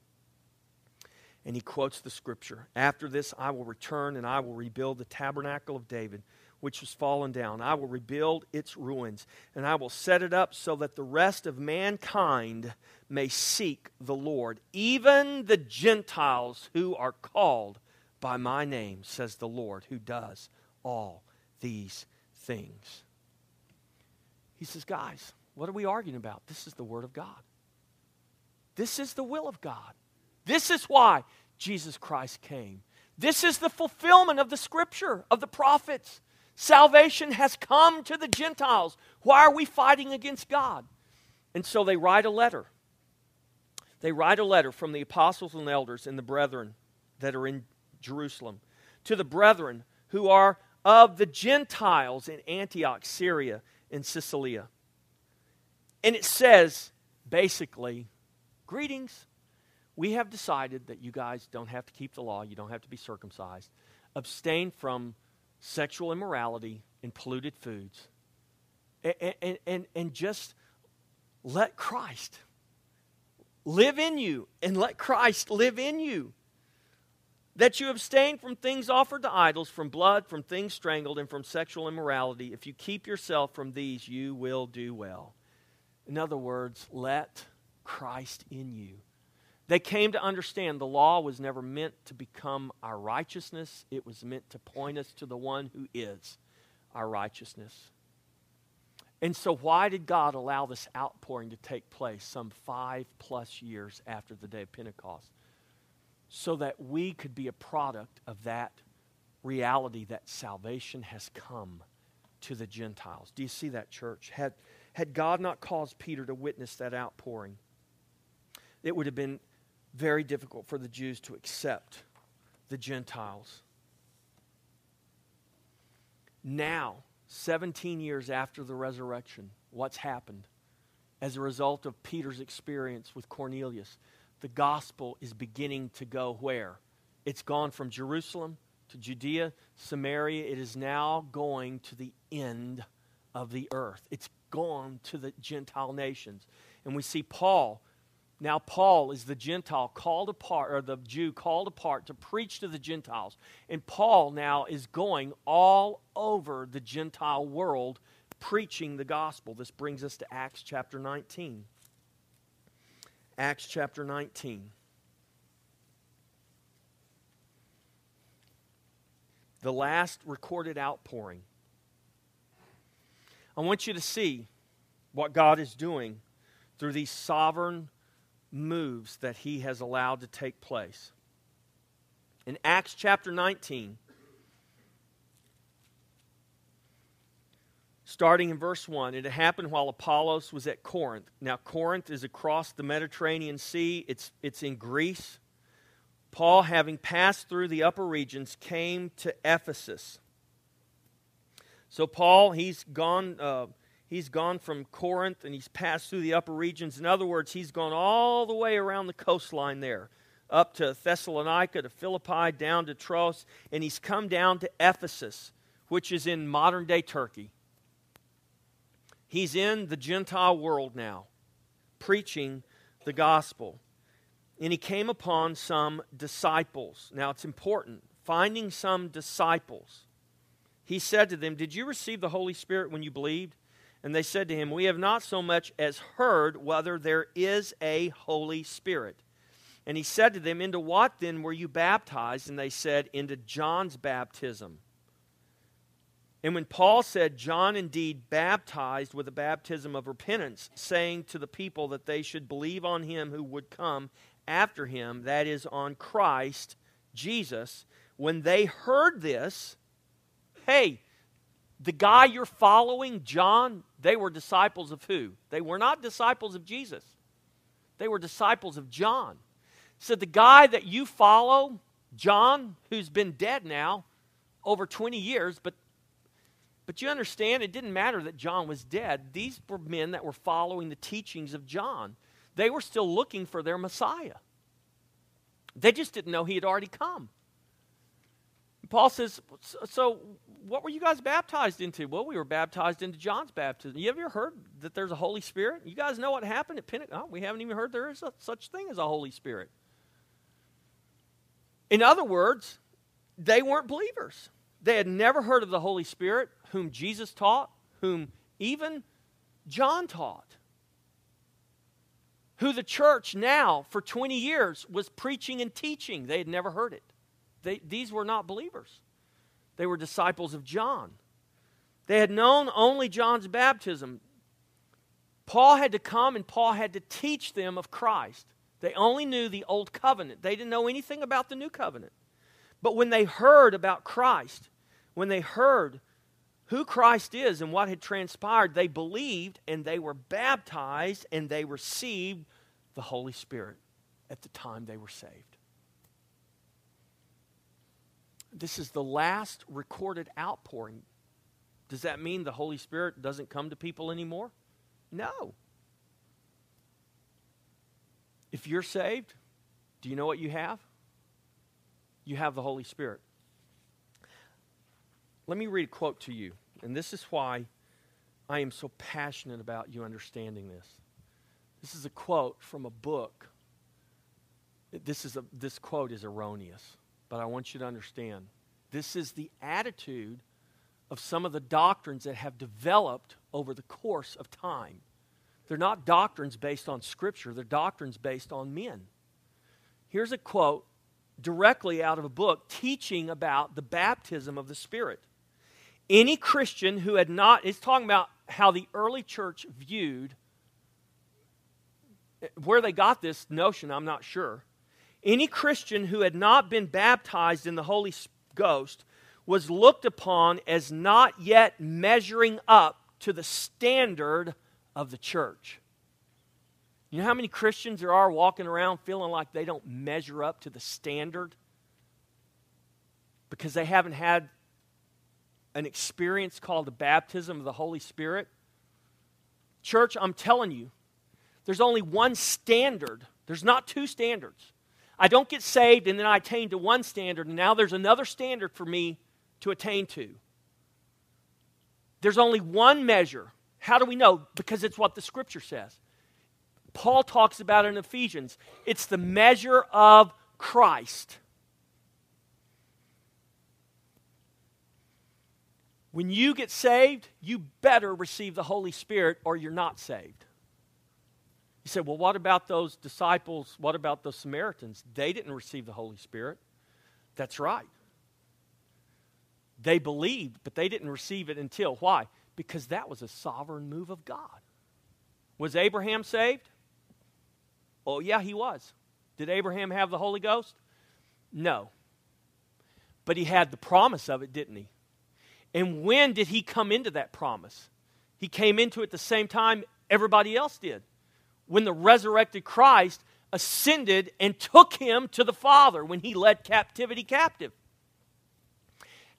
And he quotes the scripture After this, I will return and I will rebuild the tabernacle of David, which was fallen down. I will rebuild its ruins, and I will set it up so that the rest of mankind may seek the Lord, even the Gentiles who are called by my name, says the Lord, who does all these things. He says, Guys, what are we arguing about? This is the Word of God. This is the will of God. This is why Jesus Christ came. This is the fulfillment of the scripture, of the prophets. Salvation has come to the Gentiles. Why are we fighting against God? And so they write a letter. They write a letter from the apostles and elders and the brethren that are in Jerusalem to the brethren who are of the Gentiles in Antioch, Syria, and Cilicia. And it says basically, greetings we have decided that you guys don't have to keep the law, you don't have to be circumcised. Abstain from sexual immorality and polluted foods. And, and, and, and just let Christ live in you and let Christ live in you. That you abstain from things offered to idols, from blood, from things strangled, and from sexual immorality. If you keep yourself from these, you will do well. In other words, let Christ in you. They came to understand the law was never meant to become our righteousness, it was meant to point us to the one who is our righteousness. And so, why did God allow this outpouring to take place some five plus years after the day of Pentecost? So that we could be a product of that reality that salvation has come to the Gentiles. Do you see that, church? Had, had God not caused Peter to witness that outpouring, it would have been very difficult for the Jews to accept the Gentiles. Now, 17 years after the resurrection, what's happened? As a result of Peter's experience with Cornelius, the gospel is beginning to go where? It's gone from Jerusalem to Judea, Samaria. It is now going to the end of the earth. It's gone to the Gentile nations. And we see Paul now, Paul is the Gentile called apart, or the Jew called apart to preach to the Gentiles. And Paul now is going all over the Gentile world preaching the gospel. This brings us to Acts chapter 19. Acts chapter 19. The last recorded outpouring. I want you to see what God is doing through these sovereign moves that he has allowed to take place. In Acts chapter 19, starting in verse 1, it happened while Apollos was at Corinth. Now, Corinth is across the Mediterranean Sea, it's, it's in Greece. Paul, having passed through the upper regions, came to Ephesus. So Paul, he's gone. Uh, he's gone from Corinth and he's passed through the upper regions. In other words, he's gone all the way around the coastline there, up to Thessalonica, to Philippi, down to Troas, and he's come down to Ephesus, which is in modern day Turkey. He's in the Gentile world now, preaching the gospel. And he came upon some disciples. Now it's important finding some disciples. He said to them, Did you receive the Holy Spirit when you believed? And they said to him, We have not so much as heard whether there is a Holy Spirit. And he said to them, Into what then were you baptized? And they said, Into John's baptism. And when Paul said, John indeed baptized with a baptism of repentance, saying to the people that they should believe on him who would come after him, that is, on Christ Jesus, when they heard this, hey, the guy you're following, John, they were disciples of who? They were not disciples of Jesus. They were disciples of John. So the guy that you follow, John, who's been dead now over 20 years, but but you understand, it didn't matter that John was dead. These were men that were following the teachings of John. They were still looking for their Messiah. They just didn't know he had already come. Paul says, So, what were you guys baptized into? Well, we were baptized into John's baptism. You ever heard that there's a Holy Spirit? You guys know what happened at Pentecost? Oh, we haven't even heard there is a, such thing as a Holy Spirit. In other words, they weren't believers. They had never heard of the Holy Spirit, whom Jesus taught, whom even John taught, who the church now, for 20 years, was preaching and teaching. They had never heard it. They, these were not believers, they were disciples of John. They had known only John's baptism. Paul had to come and Paul had to teach them of Christ. They only knew the old covenant, they didn't know anything about the new covenant. But when they heard about Christ, when they heard who Christ is and what had transpired, they believed and they were baptized and they received the Holy Spirit at the time they were saved. This is the last recorded outpouring. Does that mean the Holy Spirit doesn't come to people anymore? No. If you're saved, do you know what you have? You have the Holy Spirit. Let me read a quote to you, and this is why I am so passionate about you understanding this. This is a quote from a book. This, is a, this quote is erroneous, but I want you to understand. This is the attitude of some of the doctrines that have developed over the course of time. They're not doctrines based on Scripture, they're doctrines based on men. Here's a quote directly out of a book teaching about the baptism of the Spirit. Any Christian who had not, it's talking about how the early church viewed, where they got this notion, I'm not sure. Any Christian who had not been baptized in the Holy Ghost was looked upon as not yet measuring up to the standard of the church. You know how many Christians there are walking around feeling like they don't measure up to the standard? Because they haven't had an experience called the baptism of the Holy Spirit? Church, I'm telling you, there's only one standard. There's not two standards. I don't get saved and then I attain to one standard, and now there's another standard for me to attain to. There's only one measure. How do we know? Because it's what the scripture says. Paul talks about in Ephesians. It's the measure of Christ. When you get saved, you better receive the Holy Spirit or you're not saved. You say, well, what about those disciples? What about those Samaritans? They didn't receive the Holy Spirit. That's right. They believed, but they didn't receive it until. Why? Because that was a sovereign move of God. Was Abraham saved? Oh, yeah, he was. Did Abraham have the Holy Ghost? No. But he had the promise of it, didn't he? And when did he come into that promise? He came into it the same time everybody else did. When the resurrected Christ ascended and took him to the Father when he led captivity captive.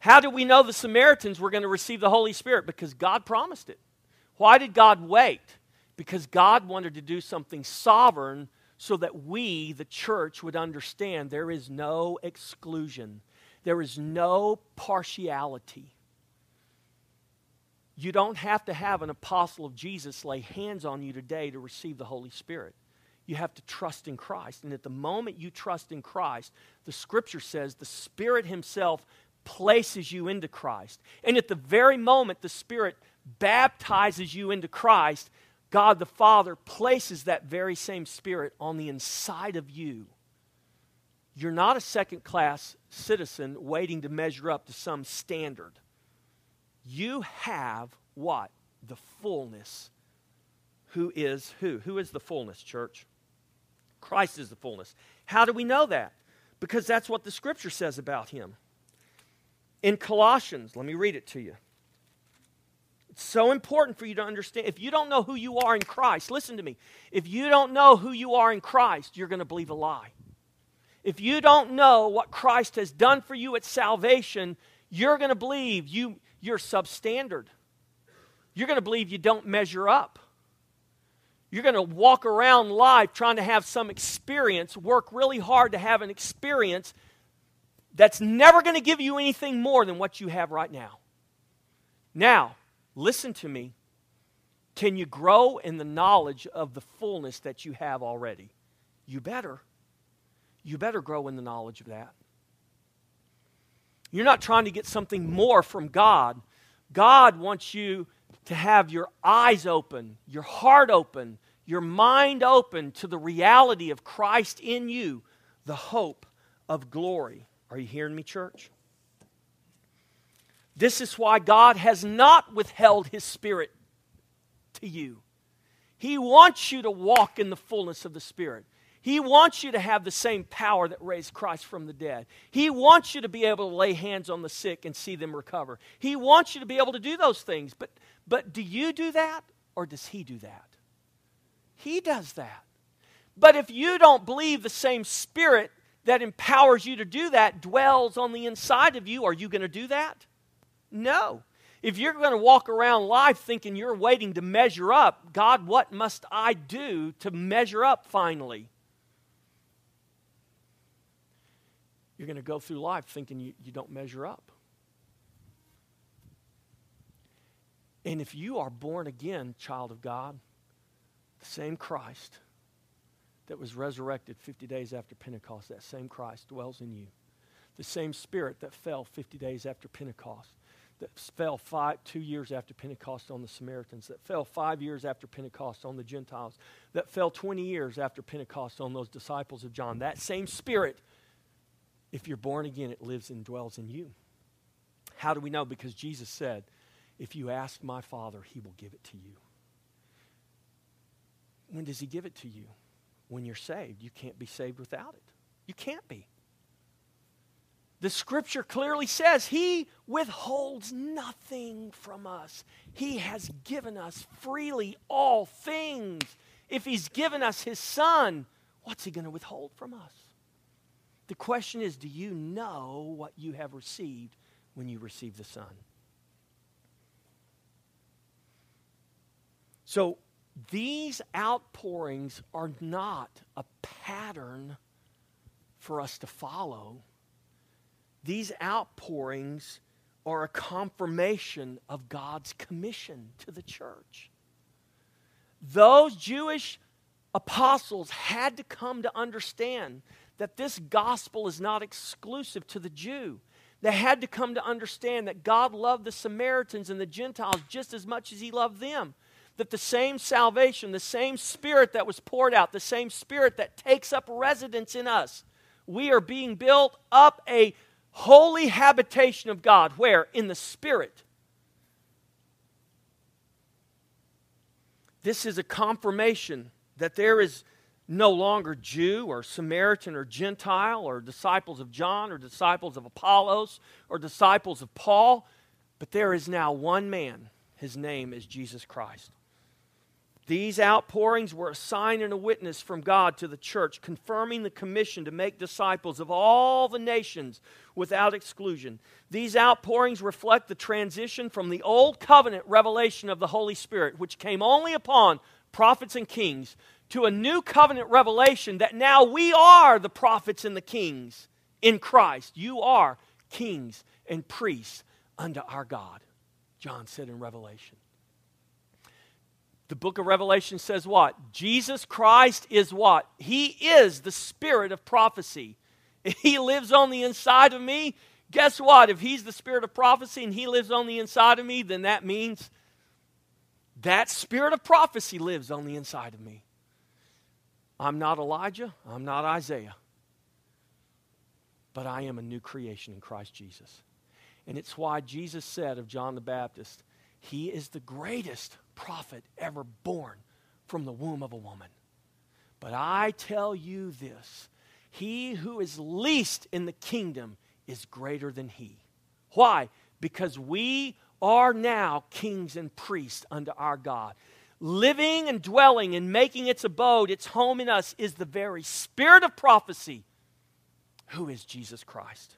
How do we know the Samaritans were going to receive the Holy Spirit? Because God promised it. Why did God wait? Because God wanted to do something sovereign so that we, the church, would understand there is no exclusion, there is no partiality. You don't have to have an apostle of Jesus lay hands on you today to receive the Holy Spirit. You have to trust in Christ. And at the moment you trust in Christ, the scripture says the Spirit Himself places you into Christ. And at the very moment the Spirit baptizes you into Christ, God the Father places that very same Spirit on the inside of you. You're not a second class citizen waiting to measure up to some standard. You have what? The fullness. Who is who? Who is the fullness, church? Christ is the fullness. How do we know that? Because that's what the scripture says about him. In Colossians, let me read it to you. It's so important for you to understand. If you don't know who you are in Christ, listen to me. If you don't know who you are in Christ, you're going to believe a lie. If you don't know what Christ has done for you at salvation, you're going to believe you, you're substandard. You're going to believe you don't measure up. You're going to walk around life trying to have some experience, work really hard to have an experience that's never going to give you anything more than what you have right now. Now, listen to me. Can you grow in the knowledge of the fullness that you have already? You better. You better grow in the knowledge of that. You're not trying to get something more from God. God wants you to have your eyes open, your heart open, your mind open to the reality of Christ in you, the hope of glory. Are you hearing me, church? This is why God has not withheld His Spirit to you. He wants you to walk in the fullness of the Spirit. He wants you to have the same power that raised Christ from the dead. He wants you to be able to lay hands on the sick and see them recover. He wants you to be able to do those things. But, but do you do that or does He do that? He does that. But if you don't believe the same Spirit that empowers you to do that dwells on the inside of you, are you going to do that? No. If you're going to walk around life thinking you're waiting to measure up, God, what must I do to measure up finally? You're going to go through life thinking you, you don't measure up. And if you are born again, child of God, the same Christ that was resurrected 50 days after Pentecost, that same Christ dwells in you. The same Spirit that fell 50 days after Pentecost, that fell five, two years after Pentecost on the Samaritans, that fell five years after Pentecost on the Gentiles, that fell 20 years after Pentecost on those disciples of John. That same Spirit if you're born again, it lives and dwells in you. How do we know? Because Jesus said, If you ask my Father, he will give it to you. When does he give it to you? When you're saved. You can't be saved without it. You can't be. The scripture clearly says he withholds nothing from us. He has given us freely all things. If he's given us his son, what's he going to withhold from us? The question is do you know what you have received when you receive the Son? So these outpourings are not a pattern for us to follow. These outpourings are a confirmation of God's commission to the church. Those Jewish apostles had to come to understand that this gospel is not exclusive to the Jew. They had to come to understand that God loved the Samaritans and the Gentiles just as much as He loved them. That the same salvation, the same Spirit that was poured out, the same Spirit that takes up residence in us, we are being built up a holy habitation of God. Where? In the Spirit. This is a confirmation that there is no longer Jew or Samaritan or Gentile or disciples of John or disciples of Apollos or disciples of Paul, but there is now one man. His name is Jesus Christ. These outpourings were a sign and a witness from God to the church, confirming the commission to make disciples of all the nations without exclusion. These outpourings reflect the transition from the old covenant revelation of the Holy Spirit, which came only upon prophets and kings, to a new covenant revelation that now we are the prophets and the kings in Christ. You are kings and priests unto our God, John said in Revelation. The book of Revelation says what? Jesus Christ is what? He is the spirit of prophecy. He lives on the inside of me. Guess what? If he's the spirit of prophecy and he lives on the inside of me, then that means that spirit of prophecy lives on the inside of me. I'm not Elijah. I'm not Isaiah. But I am a new creation in Christ Jesus. And it's why Jesus said of John the Baptist, He is the greatest prophet ever born from the womb of a woman. But I tell you this he who is least in the kingdom is greater than he. Why? Because we are now kings and priests unto our God. Living and dwelling and making its abode, its home in us, is the very spirit of prophecy, who is Jesus Christ.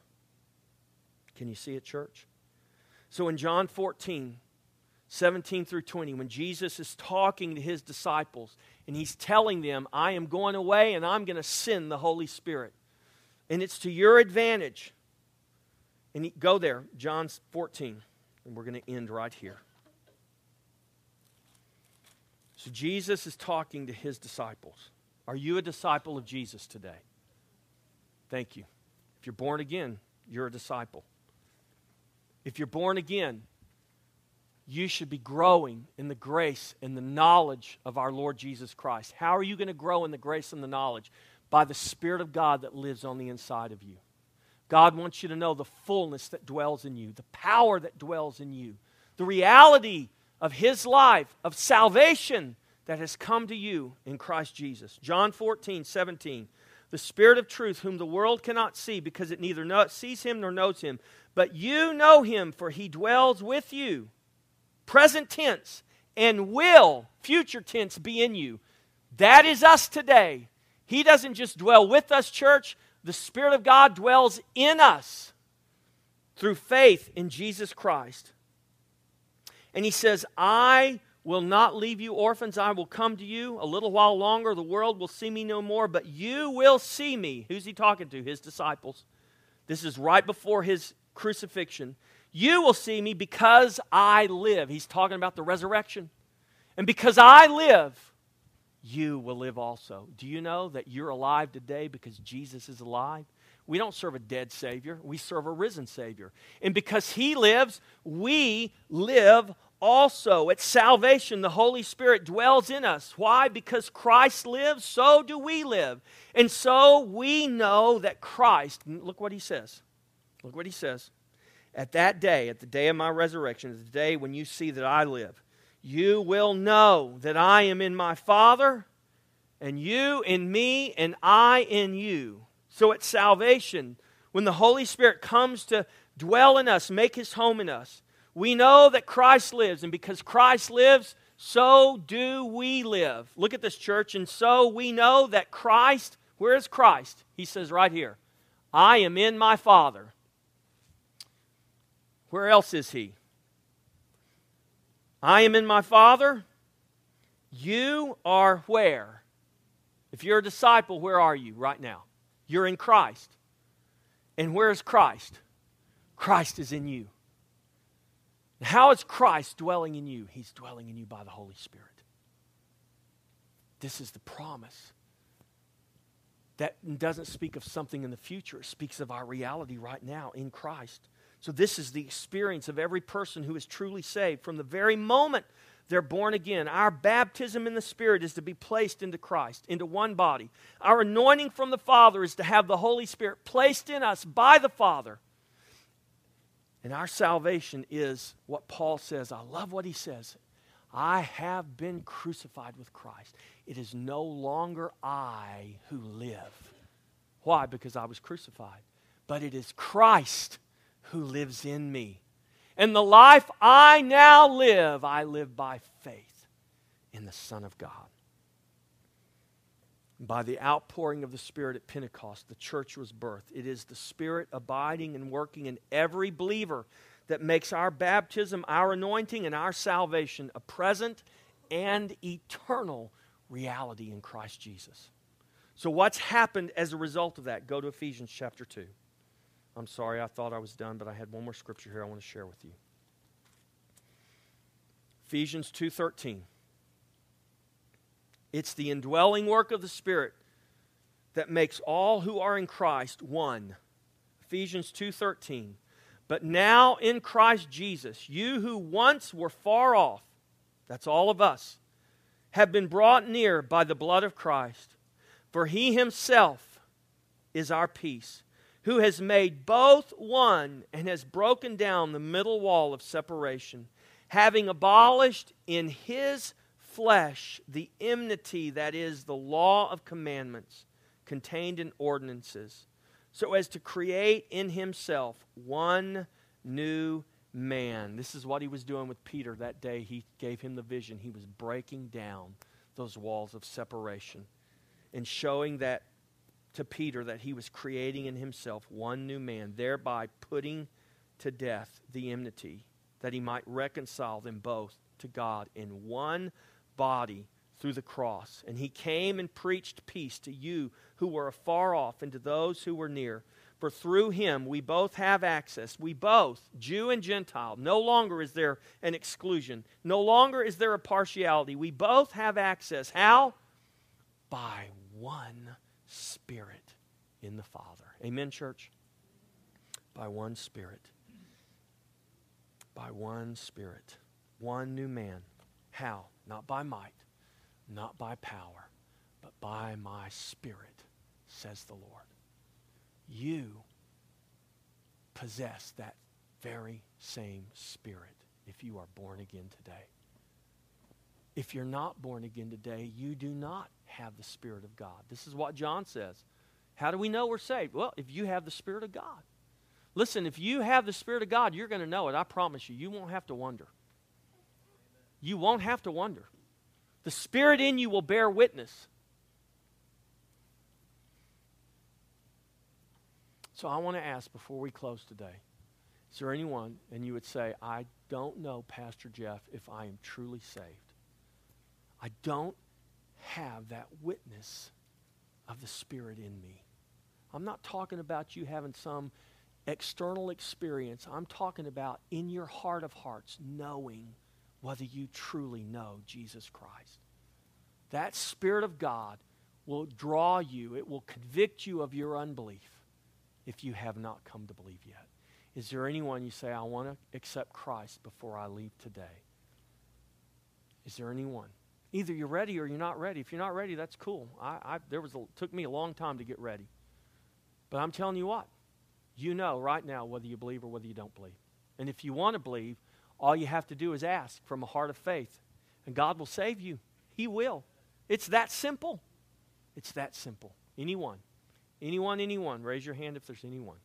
Can you see it, church? So in John 14, 17 through 20, when Jesus is talking to his disciples and he's telling them, I am going away and I'm going to send the Holy Spirit. And it's to your advantage. And he, go there, John 14, and we're going to end right here. So Jesus is talking to his disciples. Are you a disciple of Jesus today? Thank you. If you're born again, you're a disciple. If you're born again, you should be growing in the grace and the knowledge of our Lord Jesus Christ. How are you going to grow in the grace and the knowledge? By the Spirit of God that lives on the inside of you. God wants you to know the fullness that dwells in you, the power that dwells in you, the reality of His life, of salvation that has come to you in Christ Jesus. John 14, 17. The Spirit of truth, whom the world cannot see because it neither sees Him nor knows Him. But you know Him, for He dwells with you present tense, and will, future tense, be in you. That is us today. He doesn't just dwell with us, church. The Spirit of God dwells in us through faith in Jesus Christ. And He says, I will not leave you orphans. I will come to you. A little while longer, the world will see me no more, but you will see me. Who's He talking to? His disciples. This is right before His crucifixion. You will see me because I live. He's talking about the resurrection. And because I live, you will live also. Do you know that you're alive today because Jesus is alive? We don't serve a dead Savior, we serve a risen Savior. And because He lives, we live also. At salvation, the Holy Spirit dwells in us. Why? Because Christ lives, so do we live. And so we know that Christ, look what He says. Look what He says. At that day, at the day of my resurrection, at the day when you see that I live, you will know that I am in my Father, and you in me, and I in you. So at salvation, when the Holy Spirit comes to dwell in us, make his home in us, we know that Christ lives, and because Christ lives, so do we live. Look at this, church, and so we know that Christ, where is Christ? He says right here, I am in my Father, where else is he? I am in my Father. You are where? If you're a disciple, where are you right now? You're in Christ. And where is Christ? Christ is in you. How is Christ dwelling in you? He's dwelling in you by the Holy Spirit. This is the promise. That doesn't speak of something in the future, it speaks of our reality right now in Christ. So, this is the experience of every person who is truly saved from the very moment they're born again. Our baptism in the Spirit is to be placed into Christ, into one body. Our anointing from the Father is to have the Holy Spirit placed in us by the Father. And our salvation is what Paul says. I love what he says. I have been crucified with Christ. It is no longer I who live. Why? Because I was crucified. But it is Christ who lives in me. And the life I now live, I live by faith in the Son of God. By the outpouring of the Spirit at Pentecost, the church was birthed. It is the Spirit abiding and working in every believer that makes our baptism, our anointing, and our salvation a present and eternal reality in Christ Jesus. So, what's happened as a result of that? Go to Ephesians chapter 2. I'm sorry, I thought I was done, but I had one more scripture here I want to share with you. Ephesians 2:13. It's the indwelling work of the Spirit that makes all who are in Christ one. Ephesians 2:13. But now in Christ Jesus, you who once were far off, that's all of us, have been brought near by the blood of Christ. For he himself is our peace, who has made both one and has broken down the middle wall of separation, having abolished in his flesh the enmity that is the law of commandments contained in ordinances, so as to create in himself one new man. This is what he was doing with Peter that day he gave him the vision. He was breaking down those walls of separation and showing that to Peter that he was creating in himself one new man, thereby putting to death the enmity, that he might reconcile them both to God in one body through the cross. And he came and preached peace to you who were afar off and to those who were near. For through him we both have access. We both, Jew and Gentile. No longer is there an exclusion. No longer is there a partiality. We both have access. How? By one Spirit in the Father. Amen, church? By one Spirit. By one Spirit. One new man. How? Not by might, not by power, but by my Spirit, says the Lord you possess that very same spirit if you are born again today. If you're not born again today, you do not have the Spirit of God. This is what John says. How do we know we're saved? Well, if you have the Spirit of God. Listen, if you have the Spirit of God, you're going to know it. I promise you. You won't have to wonder. You won't have to wonder. The Spirit in you will bear witness. So I want to ask before we close today is there anyone, and you would say, I don't know, Pastor Jeff, if I am truly saved? I don't have that witness of the Spirit in me. I'm not talking about you having some external experience. I'm talking about in your heart of hearts knowing whether you truly know Jesus Christ. That Spirit of God will draw you, it will convict you of your unbelief if you have not come to believe yet. Is there anyone you say, I want to accept Christ before I leave today? Is there anyone? Either you're ready or you're not ready. If you're not ready, that's cool. I, I there was a, took me a long time to get ready. But I'm telling you what, you know right now whether you believe or whether you don't believe. And if you want to believe, all you have to do is ask from a heart of faith. And God will save you. He will. It's that simple. It's that simple. Anyone. Anyone, anyone, raise your hand if there's anyone.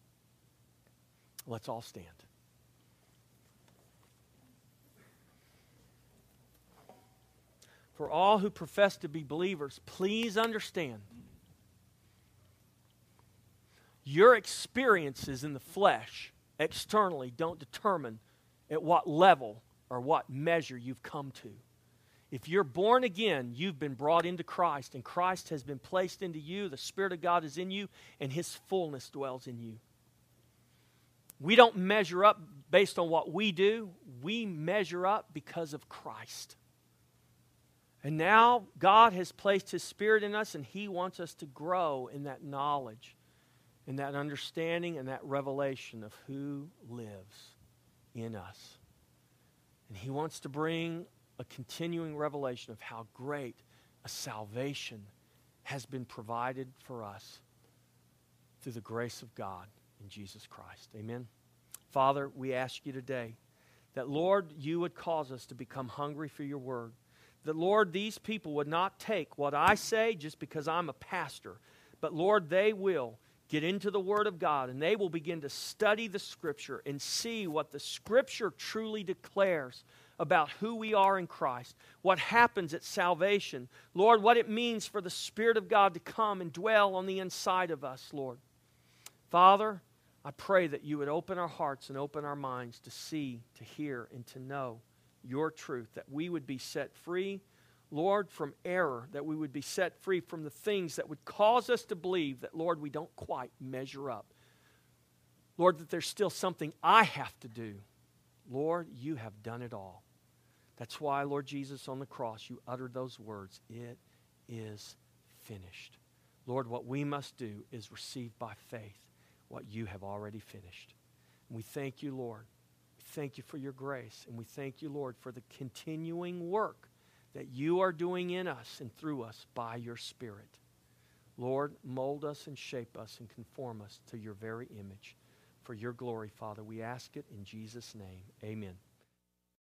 Let's all stand. For all who profess to be believers, please understand your experiences in the flesh externally don't determine at what level or what measure you've come to. If you're born again, you've been brought into Christ, and Christ has been placed into you. The Spirit of God is in you, and His fullness dwells in you. We don't measure up based on what we do, we measure up because of Christ. And now God has placed His Spirit in us, and He wants us to grow in that knowledge, in that understanding, and that revelation of who lives in us. And He wants to bring a continuing revelation of how great a salvation has been provided for us through the grace of God in Jesus Christ. Amen. Father, we ask you today that, Lord, you would cause us to become hungry for your word. That, Lord, these people would not take what I say just because I'm a pastor, but, Lord, they will get into the Word of God and they will begin to study the Scripture and see what the Scripture truly declares about who we are in Christ, what happens at salvation, Lord, what it means for the Spirit of God to come and dwell on the inside of us, Lord. Father, I pray that you would open our hearts and open our minds to see, to hear, and to know your truth, that we would be set free, Lord, from error, that we would be set free from the things that would cause us to believe that, Lord, we don't quite measure up. Lord, that there's still something I have to do. Lord, you have done it all. That's why, Lord Jesus, on the cross, you uttered those words It is finished. Lord, what we must do is receive by faith what you have already finished. And we thank you, Lord. Thank you for your grace. And we thank you, Lord, for the continuing work that you are doing in us and through us by your Spirit. Lord, mold us and shape us and conform us to your very image. For your glory, Father, we ask it in Jesus' name. Amen.